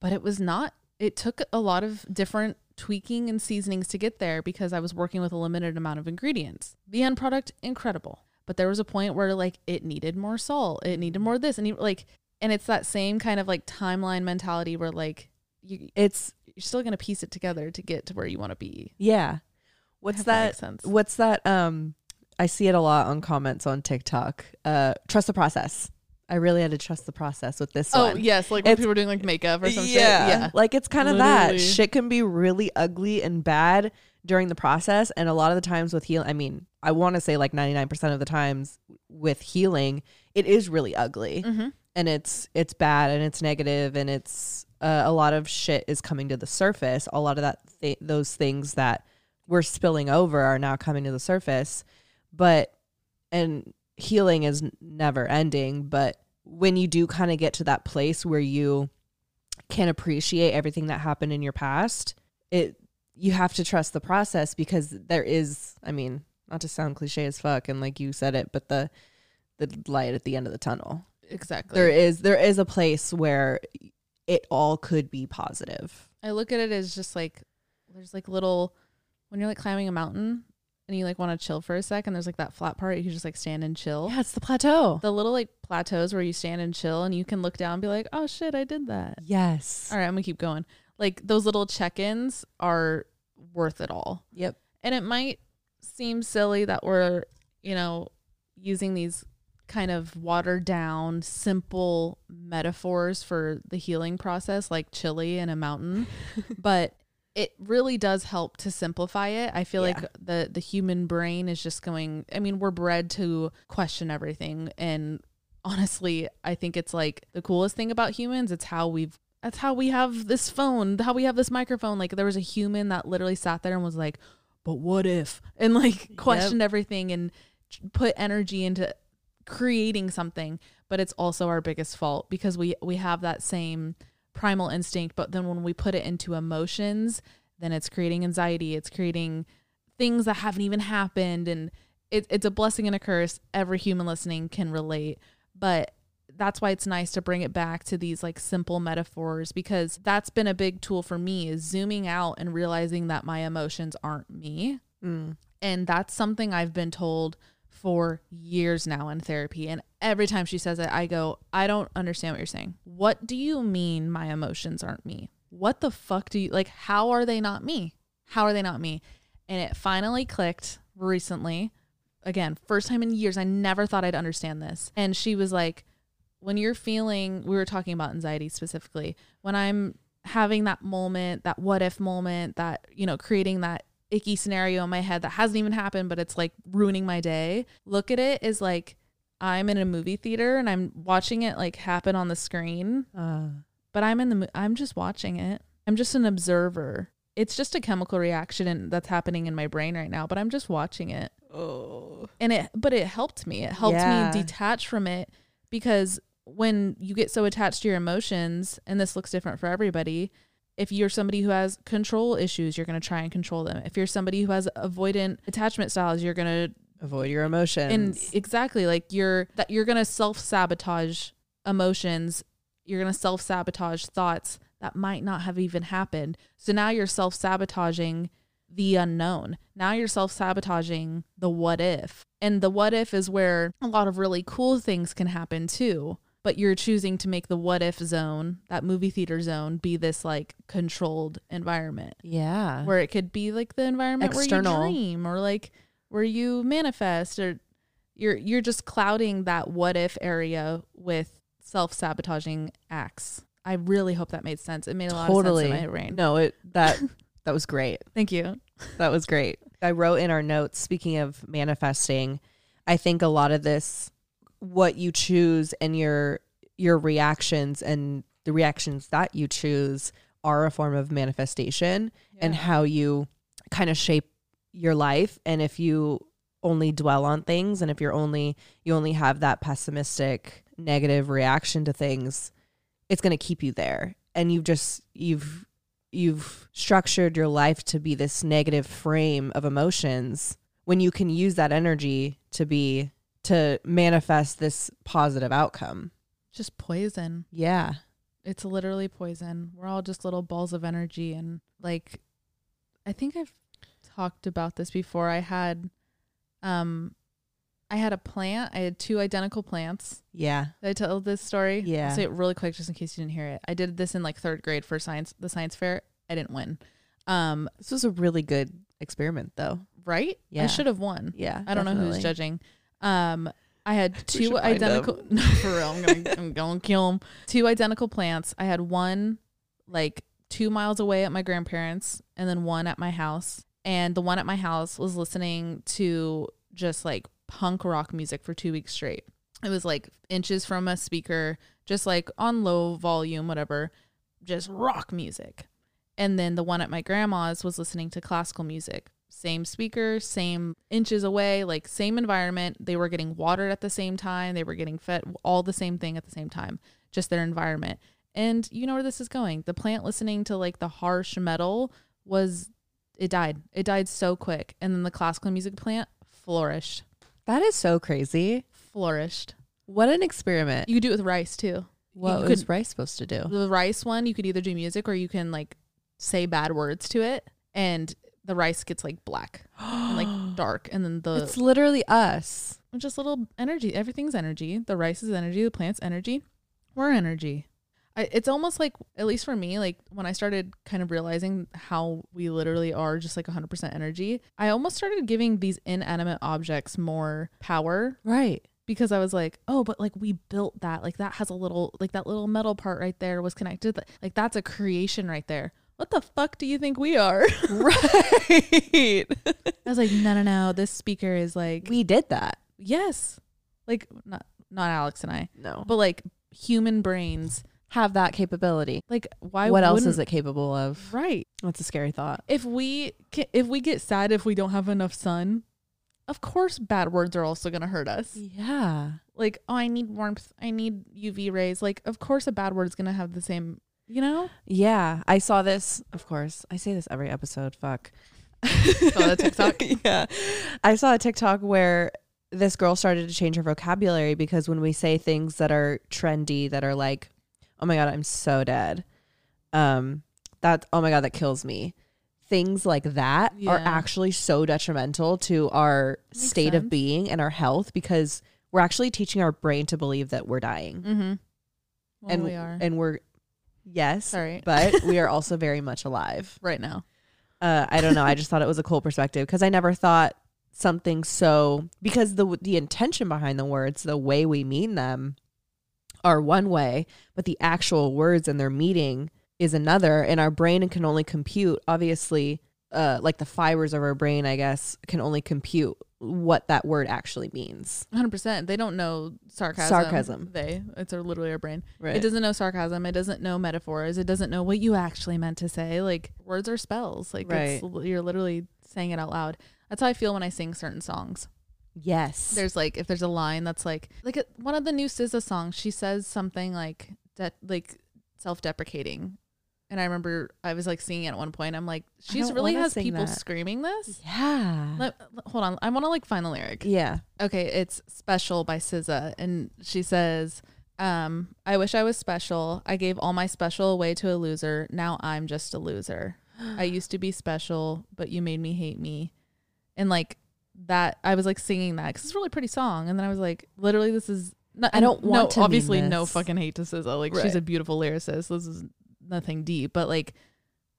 but it was not it took a lot of different tweaking and seasonings to get there because I was working with a limited amount of ingredients. The end product incredible, but there was a point where like it needed more salt, it needed more this and like and it's that same kind of like timeline mentality where like you It's you're still going to piece it together to get to where you want to be. yeah. What's that? sense. What's that? Um, I see it a lot on comments on TikTok. Uh, trust the process. I really had to trust the process with this Oh one. yes, like when It's- people are doing like makeup or something. yeah. Yeah. Like it's kind of that. Literally. Shit can be really ugly and bad during the process. And a lot of the times with healing, I mean, I want to say like 99% of the times with healing, it is really ugly Mm-hmm. and it's, it's bad and it's negative and it's, uh, a lot of shit is coming to the surface. A lot of that, th- those things that were spilling over are now coming to the surface. But and healing is never ending, but when you do kind of get to that place where you can appreciate everything that happened in your past, it you have to trust the process because there is, I mean, not to sound cliche as fuck and like you said it, but the the light at the end of the tunnel. Exactly. There is there is a place where it all could be positive. I look at it as just like there's like little when you're like climbing a mountain and you like want to chill for a sec and there's like that flat part you can just like stand and chill. Yeah, it's the plateau. The little like plateaus where you stand and chill and you can look down and be like, "Oh shit, I did that." Yes. All right, I'm going to keep going. Like those little check-ins are worth it all. Yep. And it might seem silly that we're, you know, using these kind of watered down, simple metaphors for the healing process, like chili in a mountain, but it really does help to simplify it. I feel Yeah. like the the human brain is just going. I mean, we're bred to question everything, and honestly, I think it's like the coolest thing about humans. It's how we've. That's how we have this phone. How we have this microphone. Like there was a human that literally sat there and was like, "But what if?" and like questioned everything and put energy into creating something but it's also our biggest fault because we we have that same primal instinct but then when we put it into emotions then it's creating anxiety it's creating things that haven't even happened and it, it's a blessing and a curse. Every human listening can relate. But that's why it's nice to bring it back to these like simple metaphors because that's been a big tool for me is zooming out and realizing that my emotions aren't me. Mm. and that's something I've been told for years now in therapy. And every time she says it, I go, I don't understand what you're saying. What do you mean my emotions aren't me? What the fuck do you like? How are they not me? How are they not me? And it finally clicked recently. Again, first time in years. I never thought I'd understand this. And she was like, when you're feeling, we were talking about anxiety specifically, when I'm having that moment, that what if moment, that, you know, creating that icky scenario in my head that hasn't even happened, but it's like ruining my day. Look at it as like I'm in a movie theater and I'm watching it like happen on the screen, Uh, but I'm in the mo- I'm just watching it. I'm just an observer. It's just a chemical reaction and that's happening in my brain right now, but I'm just watching it. oh. And it but it helped me. It helped Yeah. me detach from it because when you get so attached to your emotions and this looks different for everybody, if you're somebody who has control issues, you're going to try and control them. If you're somebody who has avoidant attachment styles, you're going to Avoid your emotions. and exactly like you're that you're going to self-sabotage emotions. You're going to self-sabotage thoughts that might not have even happened. So now you're self-sabotaging the unknown. Now you're self-sabotaging the what if. And the what if is where a lot of really cool things can happen too. But you're choosing to make the what if zone, that movie theater zone, be this like controlled environment yeah. where it could be like the environment External. where you dream or like where you manifest or you're you're just clouding that what if area with self-sabotaging acts. I really hope that made sense. It made a lot totally. of sense in my brain. No, it that that was great. Thank you. That was great. I wrote in our notes, speaking of manifesting, I think a lot of this, what you choose and your your reactions and the reactions that you choose are a form of manifestation and how you kind of shape your life. And if you only dwell on things and if you're only you only have that pessimistic negative reaction to things, it's gonna keep you there. And you've just you've you've structured your life to be this negative frame of emotions when you can use that energy to be to manifest this positive outcome. just poison. Yeah. It's literally poison. We're all just little balls of energy and like I think I've talked about this before. I had um I had a plant. I had two identical plants. Yeah. Did I tell this story? Yeah. I'll say it really quick just in case you didn't hear it. I did this in like third grade for science the science fair. I didn't win. Um, This was a really good experiment though. right? Yeah. I should have won. Yeah. I don't know who's judging. Um, I had two identical. No, for real. I'm gonna, I'm gonna kill them. Two identical plants. I had one like two miles away at my grandparents, and then one at my house. And the one at my house was listening to just like punk rock music for two weeks straight. It was like inches from a speaker, just like on low volume, whatever, just rock music. And then the one at my grandma's was listening to classical music. Same speaker, same inches away, like same environment. They were getting watered at the same time. They were getting fed all the same thing at the same time, just their environment. And you know where this is going. The plant listening to like the harsh metal was it died. It died so quick. And then the classical music plant flourished. That is so crazy. Flourished. What an experiment. You could do it with rice too. What you was could- rice supposed to do? The rice one, you could either do music or you can like say bad words to it and the rice gets like black and like dark and then the It's literally us. just little energy. Everything's energy. The rice is energy. The plant's energy. We're energy. I, it's almost like, at least for me, like when I started kind of realizing how we literally are just like 100% energy, I almost started giving these inanimate objects more power Right. because I was like, oh, but like we built that. Like that has a little, like that little metal part right there was connected. Like that's a creation right there. What the fuck do you think we are? right. I was like, no, no, no. This speaker is like, we did that. yes. Like, not, not Alex and I. No. but like human brains Have that capability. like why what else is it capable of? right That's a scary thought. if we if we get sad if we don't have enough sun of course bad words are also going to hurt us Yeah. like oh i need warmth i need uv rays like of course a bad word is going to have the same you know Yeah. I saw this, of course. I say this every episode. Fuck. Saw the TikTok? yeah. I saw a TikTok where this girl started to change her vocabulary because when we say things that are trendy, that are like, oh my God, I'm so dead. Um, that, oh my God, that kills me. Things like that are actually so detrimental to our Makes state of being and our health because we're actually teaching our brain to believe that we're dying. mm-hmm well, and we are and we're yes, sorry but we are also very much alive. right now Uh, I don't know. I just thought it was a cool perspective because I never thought something so because the the intention behind the words, the way we mean them, are one way, but the actual words and their meaning is another. And our brain can only compute, obviously, uh, like the fibers of our brain, I guess, can only compute what that word actually means. 100% they don't know sarcasm Sarcasm. they it's a, literally our brain Right. It doesn't know sarcasm. It doesn't know metaphors. It doesn't know what you actually meant to say. Like words are spells. Like it's, you're literally saying it out loud. That's how I feel when I sing certain songs. yes. There's like if there's a line that's like like a, one of the new SZA songs, she says something like that like self-deprecating. And I remember I was like singing it at one point. I'm like, she's really has people that. screaming this. yeah. Let, hold on, I want to like find the lyric. yeah. Okay, it's Special by SZA. And she says, um, I wish I was special. I gave all my special away to a loser. Now I'm just a loser. I used to be special, but you made me hate me. And like that, I was like singing that because it's a really pretty song. And then I was like, literally, this is. Not, I don't no, want to mean obviously no fucking hate to SZA. Like she's a beautiful lyricist. This is nothing deep, but like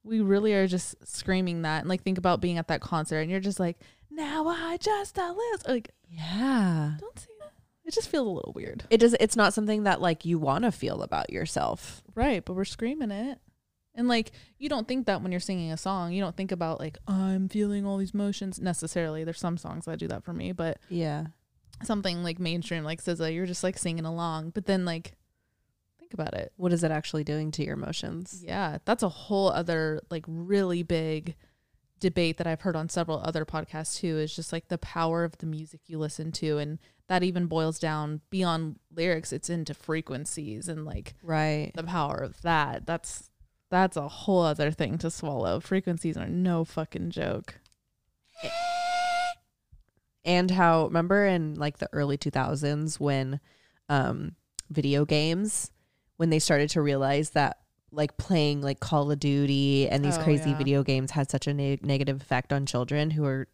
we really are just screaming that. And like think about being at that concert and you're just like, now I just a loser. Like Yeah. don't say that. It just feels a little weird. It does it's not something that like you want to feel about yourself. Right, but we're screaming it. And like you don't think that when you're singing a song, you don't think about like I'm feeling all these emotions necessarily. There's some songs that do that for me, but Yeah. something like mainstream like SZA, you're just like singing along. But then like about it. What is it actually doing to your emotions? Yeah, that's a whole other like really big debate that I've heard on several other podcasts too is just like the power of the music you listen to and that even boils down beyond lyrics it's into frequencies and like Right. the power of that. That's that's a whole other thing to swallow. Frequencies are no fucking joke. And how remember in like the early 2000s when um video games when they started to realize that like playing like Call of Duty and these Oh, crazy yeah. video games had such a ne- negative effect on children who are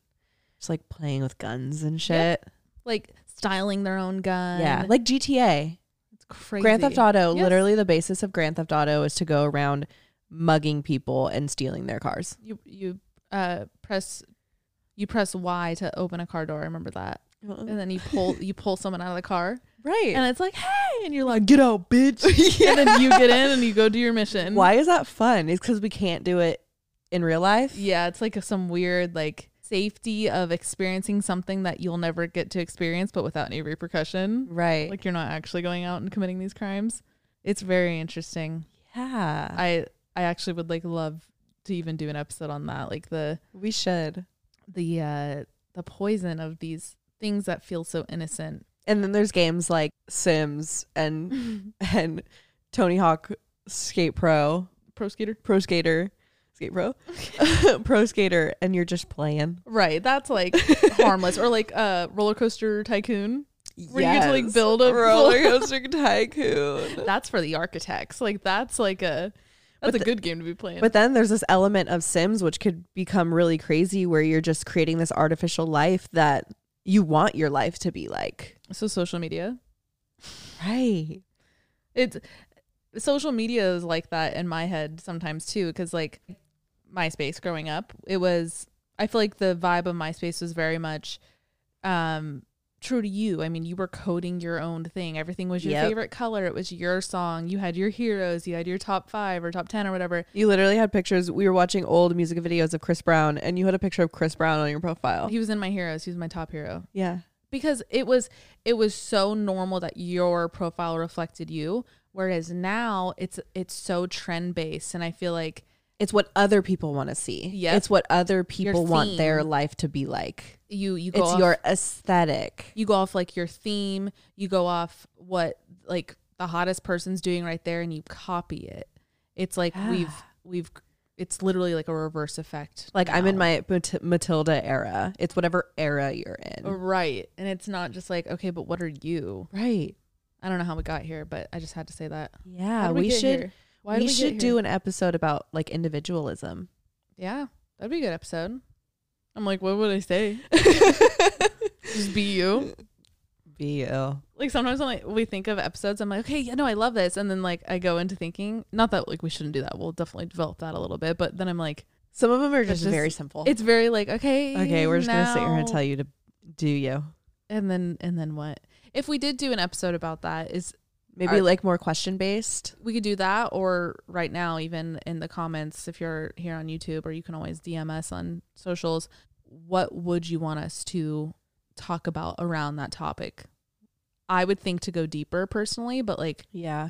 just like playing with guns and shit. Like styling their own gun. Yeah, like GTA. it's crazy. Grand Theft Auto, Yes. literally the basis of Grand Theft Auto is to go around mugging people and stealing their cars. You you uh press you press Y to open a car door. I remember that. And then you pull you pull someone out of the car Right. and it's like, "Hey!" and you're like, "Get out, bitch." And then you get in and you go do your mission. Why is that fun? It's because we can't do it in real life. Yeah, it's like some weird like safety of experiencing something that you'll never get to experience but without any repercussion. Right. like you're not actually going out and committing these crimes it's very interesting yeah. i i actually would like love to even do an episode on that like the we should. the uh the poison of these things that feel so innocent. And then there's games like Sims and and Tony Hawk Skate Pro, Pro skater. Pro Skater, Skate Pro, Pro Skater, and you're just playing. Right. That's like harmless. Or like uh roller coaster tycoon. Where you get to, like, Yes. build a- roller coaster tycoon. That's for the architects. Like that's like a that's a good game to be playing. But then there's this element of Sims which could become really crazy where you're just creating this artificial life that you want your life to be like. So social media. Right. It's social media is like that in my head sometimes too because like MySpace growing up, it was I feel like the vibe of MySpace was very much um true to you. I mean, you were coding your own thing. Everything was your Yep. favorite color. It was your song. You had your heroes. You had your top 5 or top 10 or whatever. You literally had pictures. We were watching old music videos of Chris Brown and you had a picture of Chris Brown on your profile. He was in my heroes. He was my top hero. Yeah. Because it was it was so normal that your profile reflected you whereas now it's it's so trend based and i feel like It's what other people want to see. Yep. It's what other people want their life to be like. you you go It's off, your aesthetic. you go off like your theme you go off what like the hottest person's doing right there and you copy it it's like we've we've it's literally like a reverse effect Like I'm in my Mat- Matilda era. It's whatever era you're in. Oh, right and it's not just like okay but what are you right. i don't know how we got here but i just had to say that Yeah, did we, should here? Why we did should do an episode about like individualism. Yeah, that'd be a good episode. I'm like, what would I say? Just be you. Like sometimes when I, we think of episodes, I'm like, okay, yeah, no, I love this, and then like I go into thinking, not that like we shouldn't do that. We'll definitely develop that a little bit, but then I'm like, Some of them are just, just- very simple. it's very like, okay, okay, we're just gonna sit here and tell you to do you. and then and then what? If we did do an episode about that, is Maybe Are- like more question based. we could do that, or right now, even in the comments, if you're here on YouTube, or you can always DM us on socials. What would you want us to talk about around that topic? I would think to go deeper personally, but like Yeah.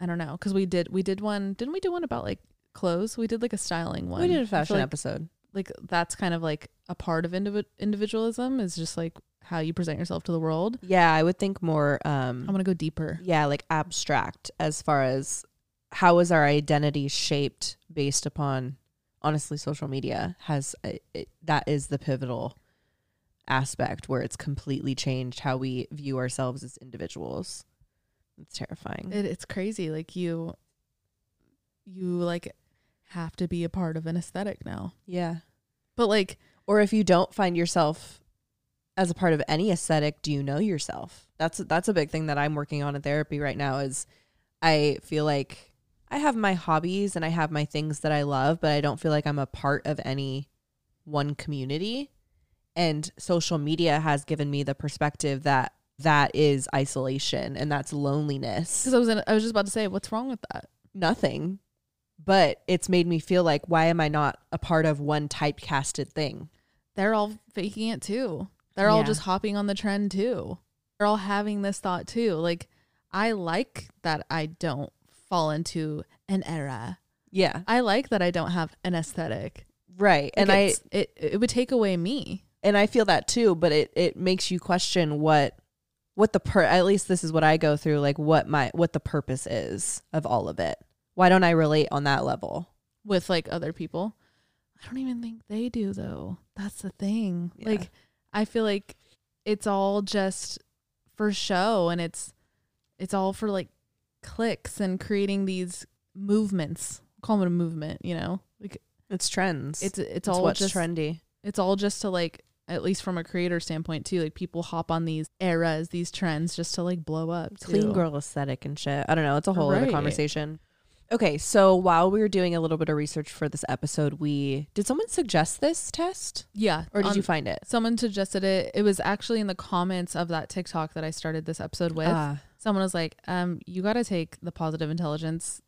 I don't know because we did we did one didn't we do one about like clothes? We did like a styling one. We did a fashion like, episode. like that's kind of like a part of indivi- individualism is just like how you present yourself to the world. Yeah, I would think more um I want to go deeper. yeah, like abstract as far as how is our identity shaped based upon honestly social media has uh, it, that is the pivotal aspect where it's completely changed how we view ourselves as individuals. It's terrifying. It, it's crazy. Like you, you like have to be a part of an aesthetic now. yeah. But like, Or if you don't find yourself as a part of any aesthetic, do you know yourself? That's that's a big thing that I'm working on in therapy right now is I feel like I have my hobbies and I have my things that I love, but I don't feel like I'm a part of any one community. And social media has given me the perspective that that is isolation and that's loneliness. because I was in, I was just about to say, what's wrong with that? Nothing. But it's made me feel like why am I not a part of one typecasted thing? They're all faking it too. They're all just hopping on the trend too. They're all having this thought too. Like, I like that I don't fall into an era. Yeah. I like that I don't have an aesthetic. Right. Like, And I it it would take away me. And I feel that too, but it it makes you question what what the per at least this is what I go through like what my what the purpose is of all of it. Why don't I relate on that level? with like other people. I don't even think they do though. That's the thing. Yeah. Like I feel like it's all just for show and it's it's all for like clicks and creating these movements. Call it a movement, you know? Like It's trends. it's it's, it's all just trendy. it's all just to like at least from a creator standpoint too, like people hop on these eras, these trends just to like blow up. Clean girl aesthetic and shit. I don't know. It's a whole other conversation. Okay, so while we were doing a little bit of research for this episode, we did someone suggest this test Yeah. or did on- you find it? someone suggested it. It was actually in the comments of that TikTok that I started this episode with. Ah, someone was like, um, you got to take the positive intelligence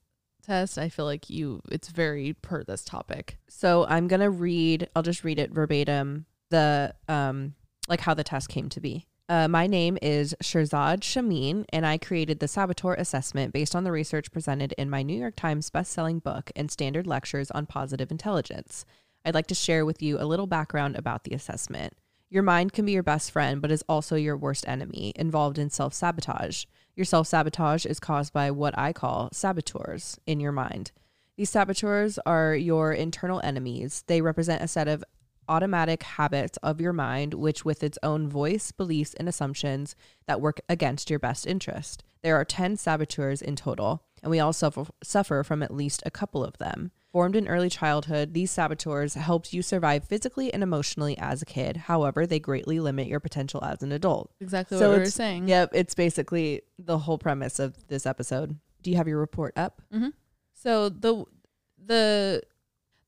test. I feel like you, it's very per this topic. So I'm gonna read. I'll just read it verbatim. The um, like how the test came to be. Uh, my name is Shirzad Chamine, and I created the Saboteur assessment based on the research presented in my New York Times best-selling book and Stanford lectures on positive intelligence. I'd like to share with you a little background about the assessment. Your mind can be your best friend, but is also your worst enemy, involved in self sabotage. Your self sabotage is caused by what I call saboteurs in your mind. These saboteurs are your internal enemies. They represent a set of automatic habits of your mind, which, with its own voice, beliefs, and assumptions, that work against your best interest. There are 10 saboteurs in total, and we all suffer, suffer from at least a couple of them. Formed in early childhood, these saboteurs helped you survive physically and emotionally as a kid. However, they greatly limit your potential as an adult. Exactly So what we were saying. Yep, it's basically the whole premise of this episode. Do you have your report up? hmm So the the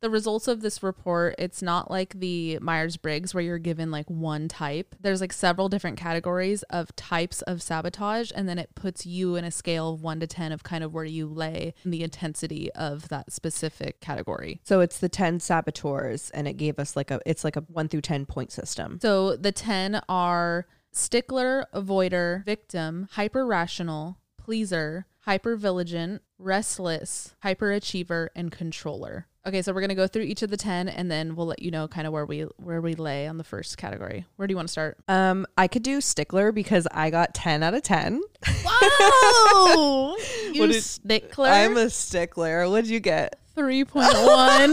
the results of this report, it's not like the Myers Briggs where you're given like one type. There's like several different categories of types of sabotage, and then it puts you in a scale of one to ten of kind of where you lay in the intensity of that specific category. So it's the 10 saboteurs and it gave us like a it's like a 1 through 10 point system. So the 10 are stickler, avoider, victim, hyper rational, pleaser, hyper vigilant, restless, hyperachiever, and controller. Okay, so we're gonna go through each of the 10 and then we'll let you know kind of where we where we lay on the first category. Where do you want to start? Um I could do stickler because I got 10 out of 10. Wow! you did- stickler. I'm a stickler. What'd you get? 3.1.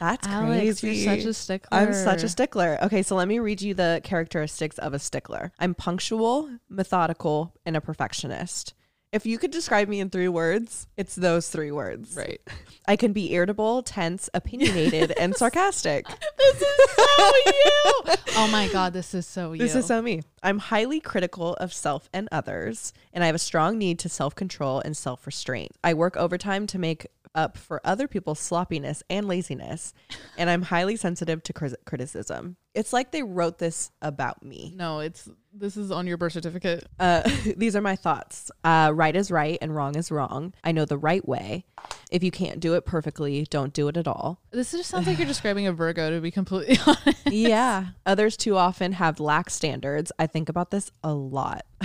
That's Alex, crazy. you're such a stickler. I'm such a stickler. Okay, so let me read you the characteristics of a stickler. I'm punctual, methodical, and a perfectionist. If you could describe me in three words, it's those three words. Right. I can be irritable, tense, opinionated, and sarcastic. This is so you. Oh my god, this is so you. This is so me. I'm highly critical of self and others, and I have a strong need to self control and self restraint. I work overtime to make up for other people's sloppiness and laziness, and I'm highly sensitive to cri- criticism. It's like they wrote this about me. no, it's this is on your birth certificate. Uh, these are my thoughts. Uh, right is right and wrong is wrong. I know the right way. If you can't do it perfectly, don't do it at all. This just sounds like you're describing a Virgo, to be completely honest. yeah. Others too often have lax standards. I think about this a lot.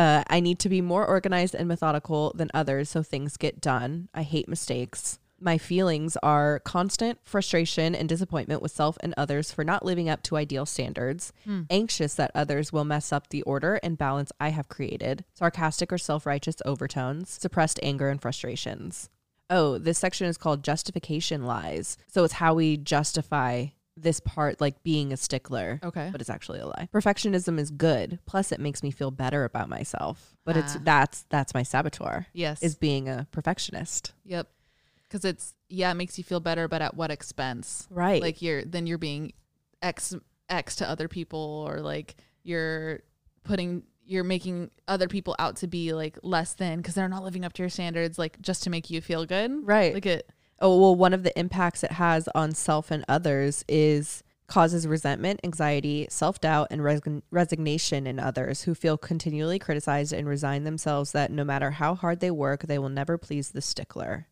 Uh, I need to be more organized and methodical than others so things get done. I hate mistakes. My feelings are constant frustration and disappointment with self and others for not living up to ideal standards, anxious that others will mess up the order and balance I have created, sarcastic or self righteous overtones, suppressed anger and frustrations. Oh, this section is called justification lies. So it's how we justify this part, like being a stickler, Okay. but it's actually a lie. Perfectionism is good. Plus, it makes me feel better about myself. But it's Ah. that's that's my saboteur Yes. is being a perfectionist. yep. Because it's yeah, it makes you feel better, but at what expense? Right. Like you're then you're being x x to other people, or like you're putting you're making other people out to be like less than because they're not living up to your standards, like just to make you feel good. Right. Like it. Oh, well, one of the impacts it has on self and others is causes resentment, anxiety, self doubt, and resign- resignation in others who feel continually criticized and resign themselves that no matter how hard they work, they will never please the stickler.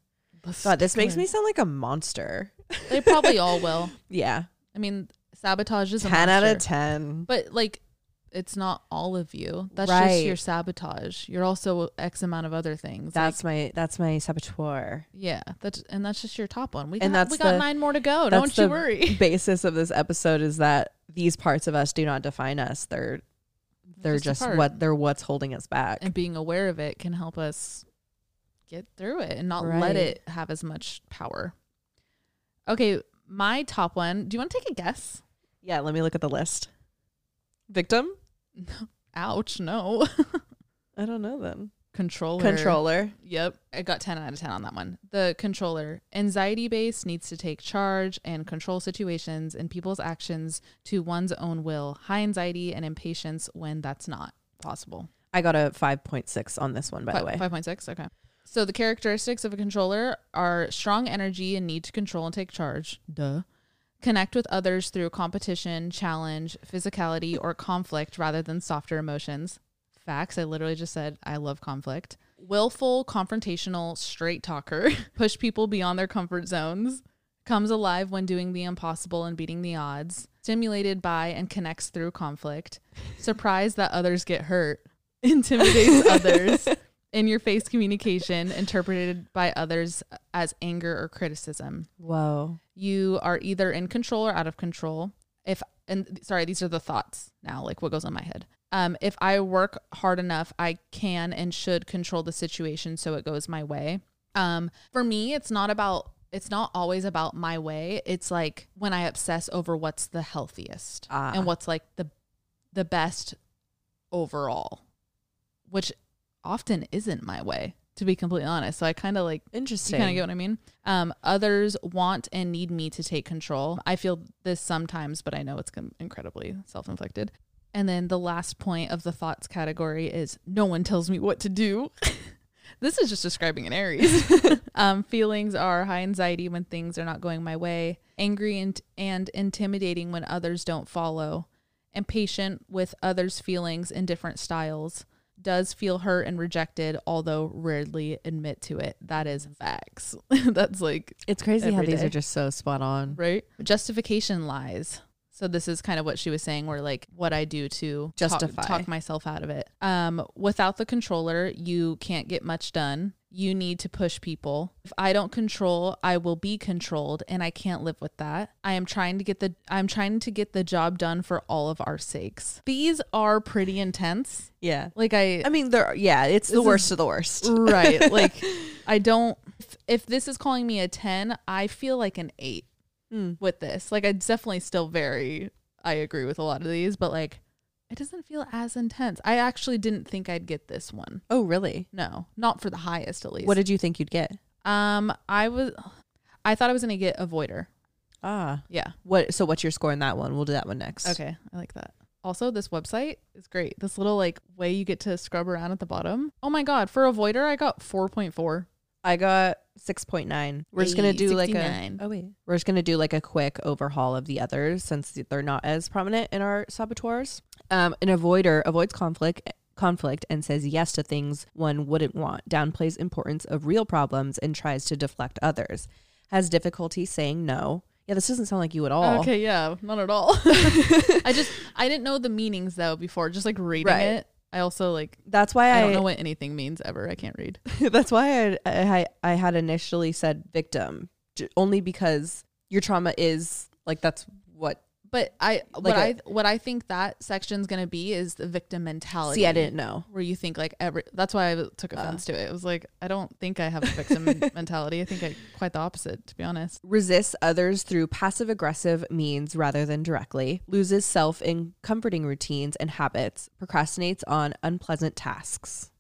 God, this makes me sound like a monster. They probably all will. Yeah. I mean, sabotage is a 10 out of 10. But like, it's not all of you. That's Right. just your sabotage. You're also X amount of other things. That's like, my that's my saboteur. yeah. That's and that's just your top one. We And got, that's we got the- nine more to go. Don't you worry. Basis of this episode is that these parts of us do not define us. They're they're Just just, what they're what's holding us back. And being aware of it can help us get through it and not Right. let it have as much power. Okay, my top one. Do you want to take a guess? yeah, let me look at the list. Victim? Ouch, no. I don't know then. Controller. Controller. Yep. I got 10 out of 10 on that one. The controller. Anxiety based needs to take charge and control situations and people's actions to one's own will. High anxiety and impatience when that's not possible. I got a 5.6 on this one, by the way. 5.6. Okay. So the characteristics of a controller are strong energy and need to control and take charge. Duh. Connect with others through competition, challenge, physicality, or conflict rather than softer emotions. Facts. I literally just said I love conflict. Willful, confrontational, straight talker. Push people beyond their comfort zones. Comes alive when doing the impossible and beating the odds. Stimulated by and connects through conflict. Surprised that others get hurt. Intimidates others in your face communication interpreted by others as anger or criticism. Whoa. You are either in control or out of control. If and sorry, these are the thoughts now, like what goes on my head. Um, if I work hard enough, I can and should control the situation so it goes my way. Um, for me, it's not about it's not always about my way. It's like when I obsess over what's the healthiest Ah. and what's like the the best overall, which often isn't my way, to be completely honest. So I kind of like Interesting. kind of get what I mean. Um, others want and need me to take control. I feel this sometimes, but I know it's incredibly self inflicted. And then the last point of the thoughts category is no one tells me what to do. this is just describing an Aries. um, feelings are high anxiety when things are not going my way, angry and, and intimidating when others don't follow, impatient with others' feelings in different styles, does feel hurt and rejected, although rarely admit to it. That is mm. facts. That's like, it's crazy how every these are just so spot on. right? Justification lies. So this is kind of what she was saying, where like what I do to talk- Justify. talk, myself out of it. Um, without the controller, you can't get much done. You need to push people. If I don't control, I will be controlled, and I can't live with that. I am trying to get the I'm trying to get the job done for all of our sakes. These are pretty intense. Yeah. Like I, I mean, they're yeah, it's the This is- worst of the worst. right. Like I don't. If, if this is calling me a ten, I feel like an eight Mm. with this. Like I definitely still very I agree with a lot of these, but like it doesn't feel as intense. I actually didn't think I'd get this one. Oh, really? No, not for the highest at least. What did you think you'd get? um I was I thought I was gonna get avoider. Ah. Yeah. What so what's your score in that one? We'll do that one next. Okay. I like that. Also, this website is great. This little like way you get to scrub around at the bottom. Oh my god, for avoider I got four point four. I got 6.9. We're just going to do like a Oh wait. We're just going to do like a quick overhaul of the others since they're not as prominent in our saboteurs. Um an avoider avoids conflict conflict and says yes to things one wouldn't want. Downplays importance of real problems and tries to deflect others. Has difficulty saying no. Yeah, this doesn't sound like you at all. Okay, yeah, not at all. I just I didn't know the meanings though before. Just like reading Right. it, I also like That's why I, I, don't know what anything means ever. I can't read. That's why I, I I had initially said victim, only because your trauma is like that's what. But I what Like a- I what I think that section's gonna be is the victim mentality. See, I didn't know. Where you think like every that's why I took Uh. offense to it. It was like I don't think I have a victim mentality. I think I quite the opposite, to be honest. Resists others through passive aggressive means rather than directly. Loses self in comforting routines and habits. Procrastinates on unpleasant tasks.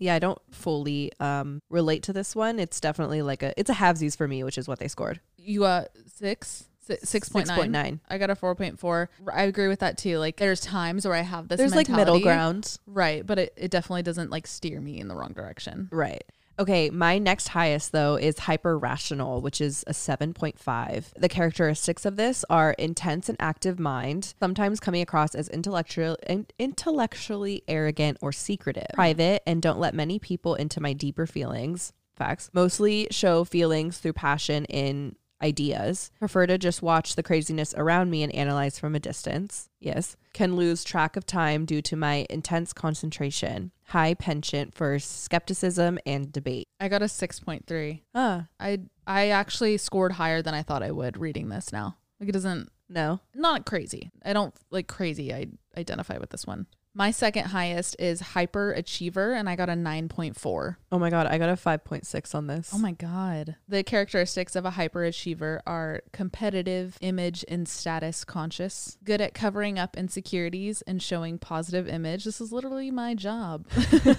Yeah, I don't fully um, relate to this one. It's definitely like a it's a halvesies for me, which is what they scored. You got six. Six point nine. 6.9. I got a four point four. I agree with that too. Like there's times where I have this. There's like middle mentality. ground. Right, but it, it definitely doesn't like steer me in the wrong direction. Right. Okay, my next highest though is hyper rational, which is a 7.5. The characteristics of this are intense and active mind, sometimes coming across as intellectual in- intellectually arrogant or secretive, private and don't let many people into my deeper feelings. Facts. Mostly show feelings through passion in ideas. Prefer to just watch the craziness around me and analyze from a distance. Yes. Can lose track of time due to my intense concentration. High penchant for skepticism and debate. I got a six point three. Ah, I I actually scored higher than I thought I would reading this now. Like it doesn't no. not crazy. I don't like crazy. I identify with this one. My second highest is hyper achiever, and I got a nine point four. Oh my god, I got a 5.6 on this. Oh my god. The characteristics of a hyper achiever are competitive, image and status conscious, good at covering up insecurities and showing positive image. This is literally my job.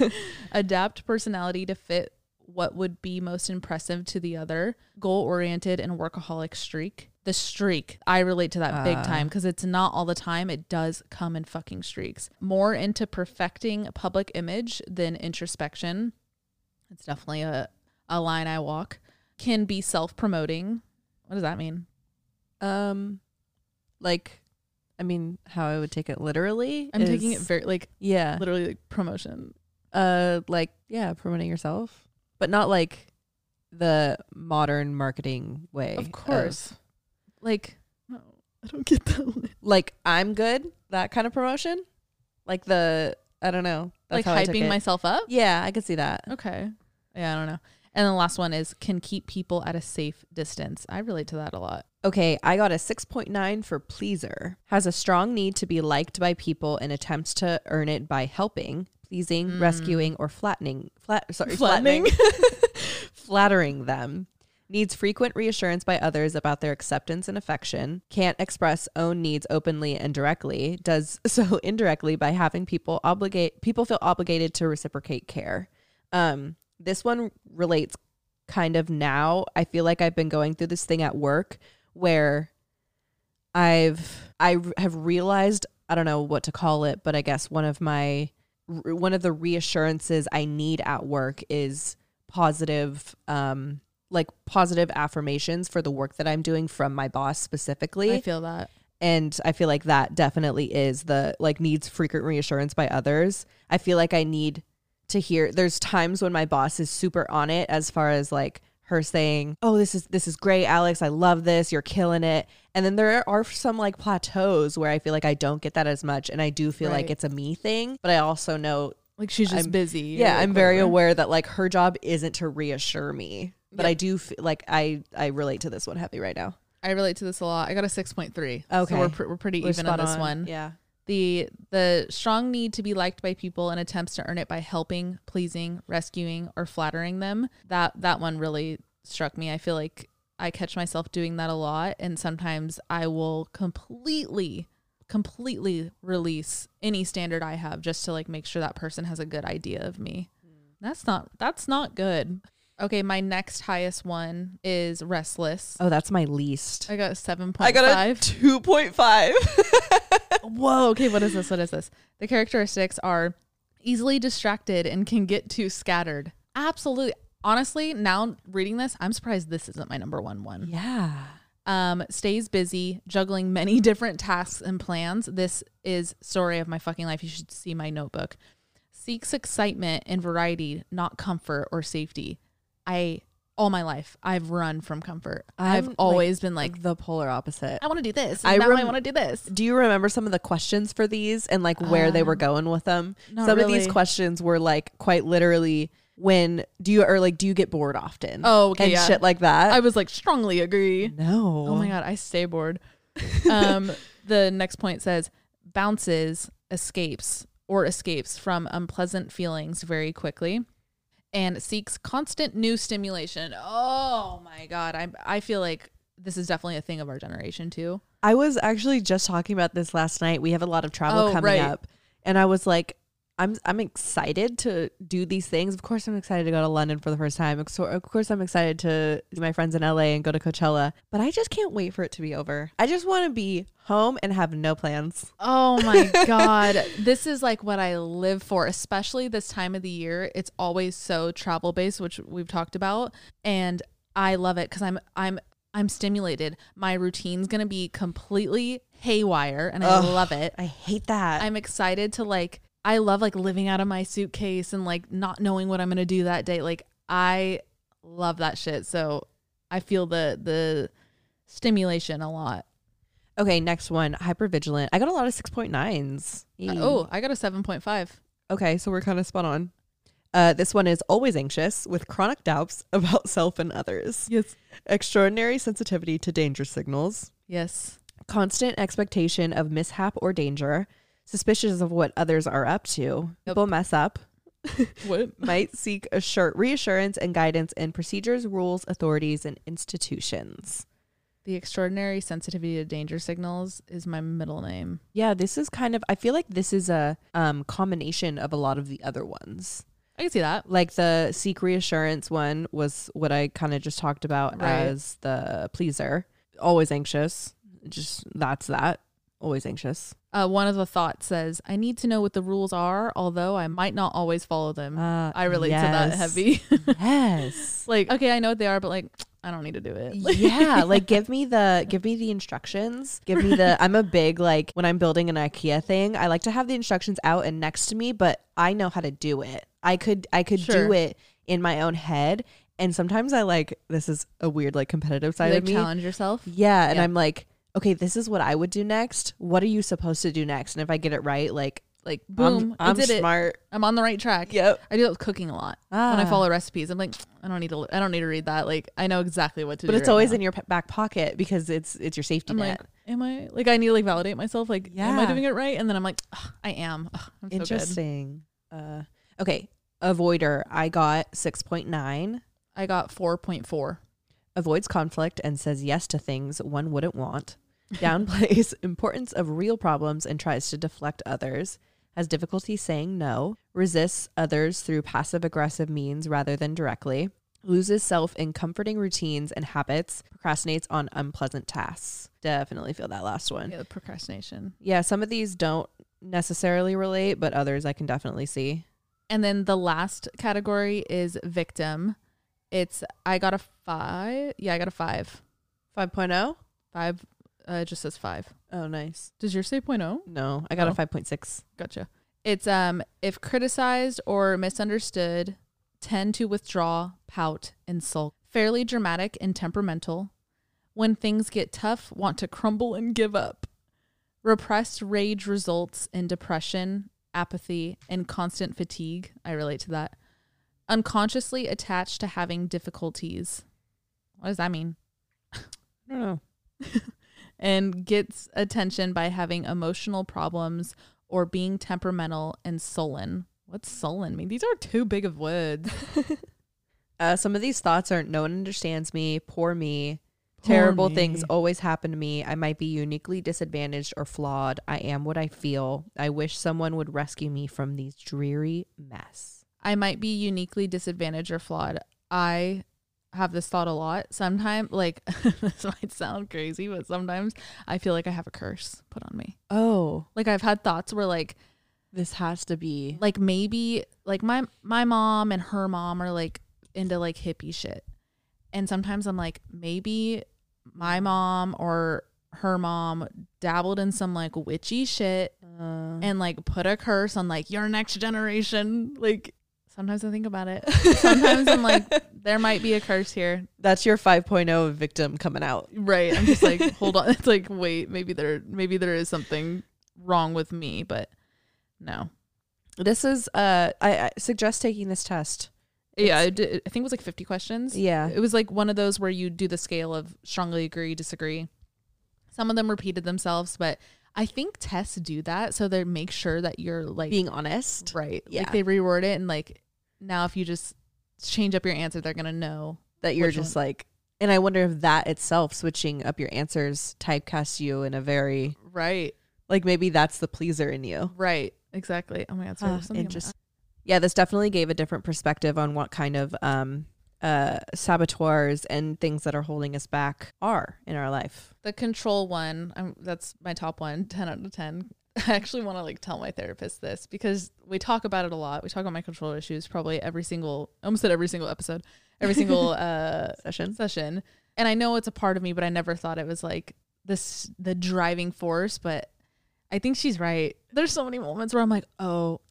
Adapt personality to fit what would be most impressive to the other, goal oriented and workaholic streak. The streak, I relate to that big Ah. time because it's not all the time. It does come in fucking streaks. More into perfecting public image than introspection. It's definitely a, a line I walk. Can be self promoting. What does that mean? Um like I mean, how I would take it literally. I'm taking it very like Yeah. literally like promotion. Uh like yeah, promoting yourself, but not like the modern marketing way. Of course. Like no, I don't get that one. like I'm good, that kind of promotion. Like the I don't know. like how I took hyping myself up. Yeah, I could see that. Okay. Yeah, I don't know. And the last one is can keep people at a safe distance. I relate to that a lot. Okay, I got a 6.9 for pleaser. Has a strong need to be liked by people and attempts to earn it by helping, pleasing, hmm. rescuing, or flattening. Flat, sorry, Flattening? flattering them. Needs frequent reassurance by others about their acceptance and affection. Can't express own needs openly and directly. Does so indirectly by having people obligate people feel obligated to reciprocate care. Um, this one relates kind of now. I feel like I've been going through this thing at work where I've I have realized I don't know what to call it, but I guess one of my one of the reassurances I need at work is positive um like positive affirmations for the work that I'm doing from my boss specifically I feel that. and I feel like that definitely is the like needs frequent reassurance by others. I feel like I need to hear there's times when my boss is super on it as far as like her saying, "Oh, this is this is great, Alex. I love this. You're killing it." And then there are some like plateaus where I feel like I don't get that as much and I do feel like it's a me thing, but I also know Like she's just I'm- busy. yeah, I'm very aware that like her job isn't to reassure me. But Yep. I do feel like I I relate to this one heavy right now. I relate to this a lot. I got a 6.3. Okay. So we're, pr- we're pretty We're even on this on. one. Yeah. The the strong need to be liked by people and attempts to earn it by helping, pleasing, rescuing, or flattering them. That that one really struck me. I feel like I catch myself doing that a lot and sometimes I will completely completely release any standard I have just to like make sure that person has a good idea of me. Hmm. That's not that's not good. Okay, my next highest one is restless. Oh, that's my least. I got 7.5. I got a 2.5. Whoa. Okay. What is this? What is this? The characteristics are easily distracted and can get too scattered. Absolutely. Honestly, now reading this, I'm surprised this isn't my number one one. yeah. Um, stays busy, juggling many different tasks and plans. This is story of my fucking life. You should see my notebook. Seeks excitement and variety, not comfort or safety. I all my life I've run from comfort. i have like, always been like, the polar opposite. I want to do this. I now I want to do this. Do you remember some of the questions for these and like where they were Um, going with them? Some of these questions were like quite literally when do you or like do you get bored often? Oh, okay, and yeah. shit like that. I was like strongly agree. no. Oh my god, I stay bored. um, the next point says bounces, escapes or escapes from unpleasant feelings very quickly, and seeks constant new stimulation. Oh my god, I I feel like this is definitely a thing of our generation too. I was actually just talking about this last night. We have a lot of travel Oh, coming right. up. And I was like, I'm I'm excited to do these things. Of course, I'm excited to go to London for the first time. Of course, I'm excited to see my friends in LA and go to Coachella. But I just can't wait for it to be over. I just want to be home and have no plans. Oh my god, this is like what I live for, especially this time of the year. It's always so travel based, which we've talked about, and I love it cuz I'm I'm I'm stimulated. My routine's going to be completely haywire and I Ugh. love it. I hate that. I'm excited to like I love like living out of my suitcase and like not knowing what I'm going to do that day. Like I love that shit. So I feel the the stimulation a lot. okay, next one, hypervigilant. I got a lot of 6.9s. Uh, oh, I got a 7.5. Okay, so we're kind of spot on. Uh, this one is always anxious with chronic doubts about self and others. Yes. Extraordinary sensitivity to danger signals. Yes. Constant expectation of mishap or danger. Suspicious of what others are up to. People mess up. What? Might seek assur- reassurance and guidance in procedures, rules, authorities, and institutions. The extraordinary sensitivity to danger signals is my middle name. Yeah, this is kind of. I feel like this is a um, combination of a lot of the other ones. I can see that. like the seek reassurance one was what I kind of just talked about Right. as the pleaser. Always anxious. Just that's that. Always anxious. Uh, one of the thoughts says, I need to know what the rules are, although I might not always follow them. Uh, I relate to that heavy. yes. like, okay, I know what they are, but like, I don't need to do it. Yeah, like give me the give me the instructions. Give me the I'm a big like when I'm building an IKEA thing, I like to have the instructions out and next to me, but I know how to do it. I could I could do it in my own head. And sometimes I like this is a weird like competitive side like of me. challenge yourself. Yeah, and Yeah. I'm like, okay, this is what I would do next. What are you supposed to do next? And if I get it right, like Like boom, I'm, I'm I did it. smart. I'm on the right track. Yep. I do that with cooking a lot. Ah. When I follow recipes, I'm like, I don't need to. I don't need to read that. Like, I know exactly what to but do. But it's right always now. in your p- back pocket because it's it's your safety I'm net. like, am I like? I need to like validate myself. Like, am I doing it right? And then I'm like, "Ugh, I am. Ugh, I'm so good. Interesting. Uh, okay, avoider. I got six point nine. I got four point four. Avoids conflict and says yes to things one wouldn't want. Downplays importance of real problems and tries to deflect others. Has difficulty saying no. Resists others through passive aggressive means rather than directly. Loses self in comforting routines and habits. Procrastinates on unpleasant tasks. Definitely feel that last one. Yeah, the procrastination. Yeah, some of these don't necessarily relate, but others I can definitely see. And then the last category is victim. It's I got a five. Yeah, I got a five. 5.0? Five. Oh? Uh, it just says five. Oh, nice. Does yours say point oh? No, I got Oh. a 5.6. Gotcha. It's um if criticized or misunderstood, tend to withdraw, pout, and sulk. Fairly dramatic and temperamental. When things get tough, want to crumble and give up. Repressed rage results in depression, apathy, and constant fatigue. I relate to that. Unconsciously attached to having difficulties. What does that mean? I don't know. and gets attention by having emotional problems or being temperamental and sullen. What's sullen mean? These are too big of words. Uh, some of these thoughts are no one understands me, poor me, terrible Poor things always happen to me. I might be uniquely disadvantaged or flawed. I am what I feel. I wish someone would rescue me from these dreary mess. I might be uniquely disadvantaged or flawed. I have this thought a lot. Sometimes, like, this might sound crazy, but sometimes I feel like I have a curse put on me. Oh, Like, I've had thoughts where, like, this has to be. like maybe like my my mom and her mom are like into like hippie shit and sometimes i'm like maybe my mom or her mom dabbled in some like witchy shit Uh, and like put a curse on like your next generation like sometimes i think about it sometimes i'm like there might be a curse here that's your 5.0 victim coming out. right i'm just like hold on it's like wait maybe there maybe there is something wrong with me but no This is, uh, I, I suggest taking this test. yeah I, did, I think it was like 50 questions Yeah. It was like one of those where you do the scale of strongly agree, disagree. Some of them repeated themselves, but I think tests do that so they make sure that you're like Being honest. right. yeah. Like they reward it and like now if you just change up your answer, they're gonna know. that you're just like and I wonder if that itself switching up your answers typecasts you in a very Right. like maybe that's the pleaser in you. Right. Exactly. Oh my god. Sorry, Ah, in my interest- Yeah, this definitely gave a different perspective on what kind of um uh saboteurs and things that are holding us back are in our life. The control one, um, that's my top one, 10 out of 10. I actually want to like tell my therapist this because we talk about it a lot. We talk about my control issues probably every single, almost at every single episode, every single uh, Session. session. And I know it's a part of me, but I never thought it was like this, the driving force. But I think she's right. There's so many moments where I'm like, oh,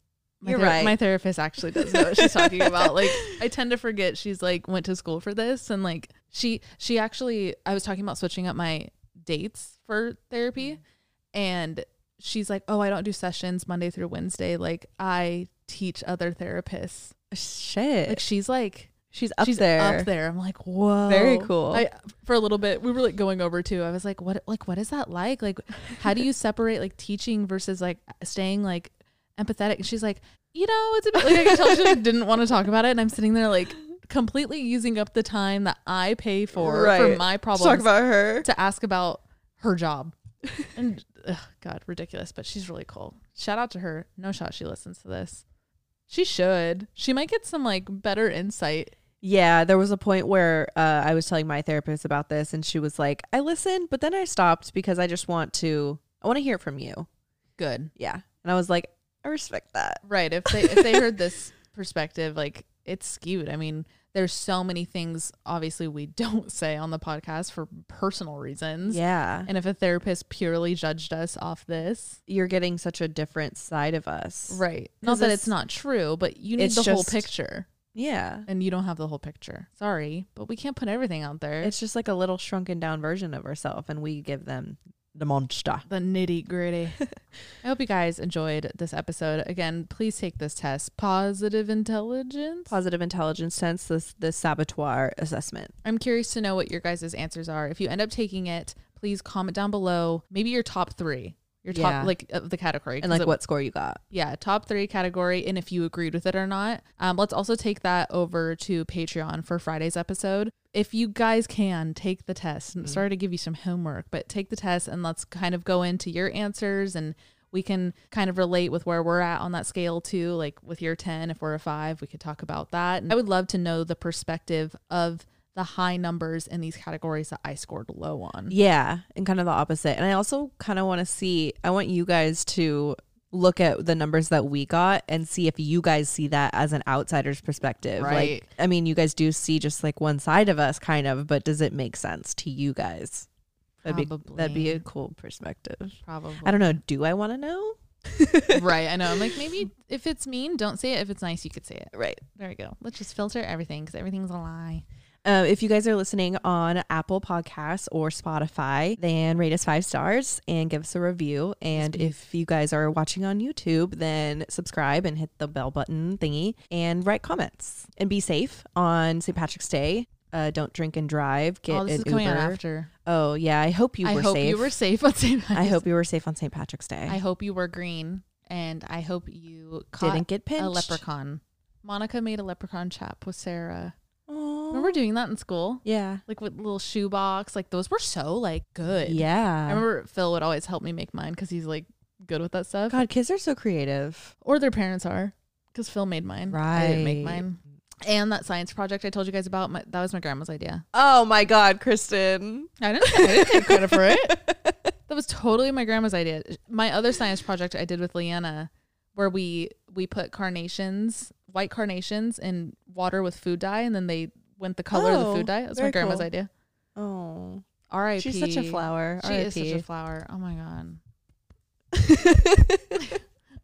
my, You're ther- right. my therapist actually does know what she's talking about. Like I tend to forget she's like went to school for this and like she she actually I was talking about switching up my dates for therapy and she's like, "Oh, I don't do sessions Monday through Wednesday. Like I teach other therapists." Shit. Like she's like she's up she's there. up there. I'm like, "Whoa." Very cool. I for a little bit we were like going over too. I was like, "What like what is that like? Like how do you separate like teaching versus like staying like empathetic?" And she's like, "You know, it's a bit like I could tell she like, didn't want to talk about it." And I'm sitting there like completely using up the time that I pay for for Right. my Let's problems talk about her. to ask about her job. and ugh, God, ridiculous. But she's really cool. Shout out to her. No shot she listens to this. She should. She might get some like better insight. Yeah, there was a point where uh, I was telling my therapist about this, and she was like, "I listened, but then I stopped because I just want to. I want to hear from you." Good. Yeah, and I was like, "I respect that." Right. If they if they heard this perspective, like it's skewed. I mean, there's so many things obviously we don't say on the podcast for personal reasons. Yeah, And if a therapist purely judged us off this, you're getting such a different side of us. right. Not that it's- not true, but you need the whole picture. Yeah. and you don't have the whole picture. Sorry, but we can't put everything out there. It's just like a little shrunken down version of ourselves, and we give them the monster. the nitty gritty. I hope you guys enjoyed this episode. Again, please take this test. Positive intelligence. Positive intelligence sense, this the saboteur assessment. I'm curious to know what your guys' answers are. If you end up taking it, please comment down below. Maybe your top three, your top Yeah. like of the category, and like it- what score you got. yeah, top three category, and if you agreed with it or not. Um, let's also take that over to Patreon for Friday's episode. If you guys can take the test, and mm-hmm. sorry to give you some homework, but take the test and let's kind of go into your answers and we can kind of relate with where we're at on that scale too. Like with your 10, if we're a five, we could talk about that. And I would love to know the perspective of the high numbers in these categories that I scored low on. Yeah, and kind of the opposite. And I also kind of want to see, I want you guys to look at the numbers that we got and see if you guys see that as an outsider's perspective. Right. Like, I mean, you guys do see just like one side of us, kind of, but does it make sense to you guys? That'd be that'd be a cool perspective. Probably. I don't know. Do I want to know? right. I know. I'm like, maybe if it's mean, don't say it. If it's nice, you could say it. Right. There we go. Let's just filter everything because everything's a lie. Uh, if you guys are listening on Apple Podcasts or Spotify, then rate us five stars and give us a review. And if you guys are watching on YouTube, then subscribe and hit the bell button thingy and write comments. And be safe on St. Patrick's Day. Uh, don't drink and drive. Get oh, this an is coming Uber. out after. Oh yeah, I hope you I were hope safe. you were safe on St. I hope you were safe on St. Patrick's Day. I hope you were green, and I hope you caught Didn't get pinched. a leprechaun. Monica made a leprechaun chap with Sarah. Remember doing that in school? Yeah. Like with little shoebox. Like those were so like good. Yeah. I remember Phil would always help me make mine because he's like good with that stuff. God, kids are so creative. Or their parents are. Because Phil made mine. Right. I didn't make mine. And that science project I told you guys about, my, that was my grandma's idea. Oh my God, Kristen. I didn't, I didn't take credit for it. That was totally my grandma's idea. My other science project I did with Leanna, where we we put carnations, white carnations, in water with food dye, and then they went the color of the Oh, food dye. That was my very grandma's cool. idea. Oh, R.I.P. she's such a flower. She is such a flower. Oh my god.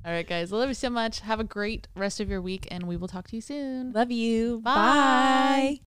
All right, guys. I love you so much. Have a great rest of your week, and we will talk to you soon. Love you. Bye. Bye.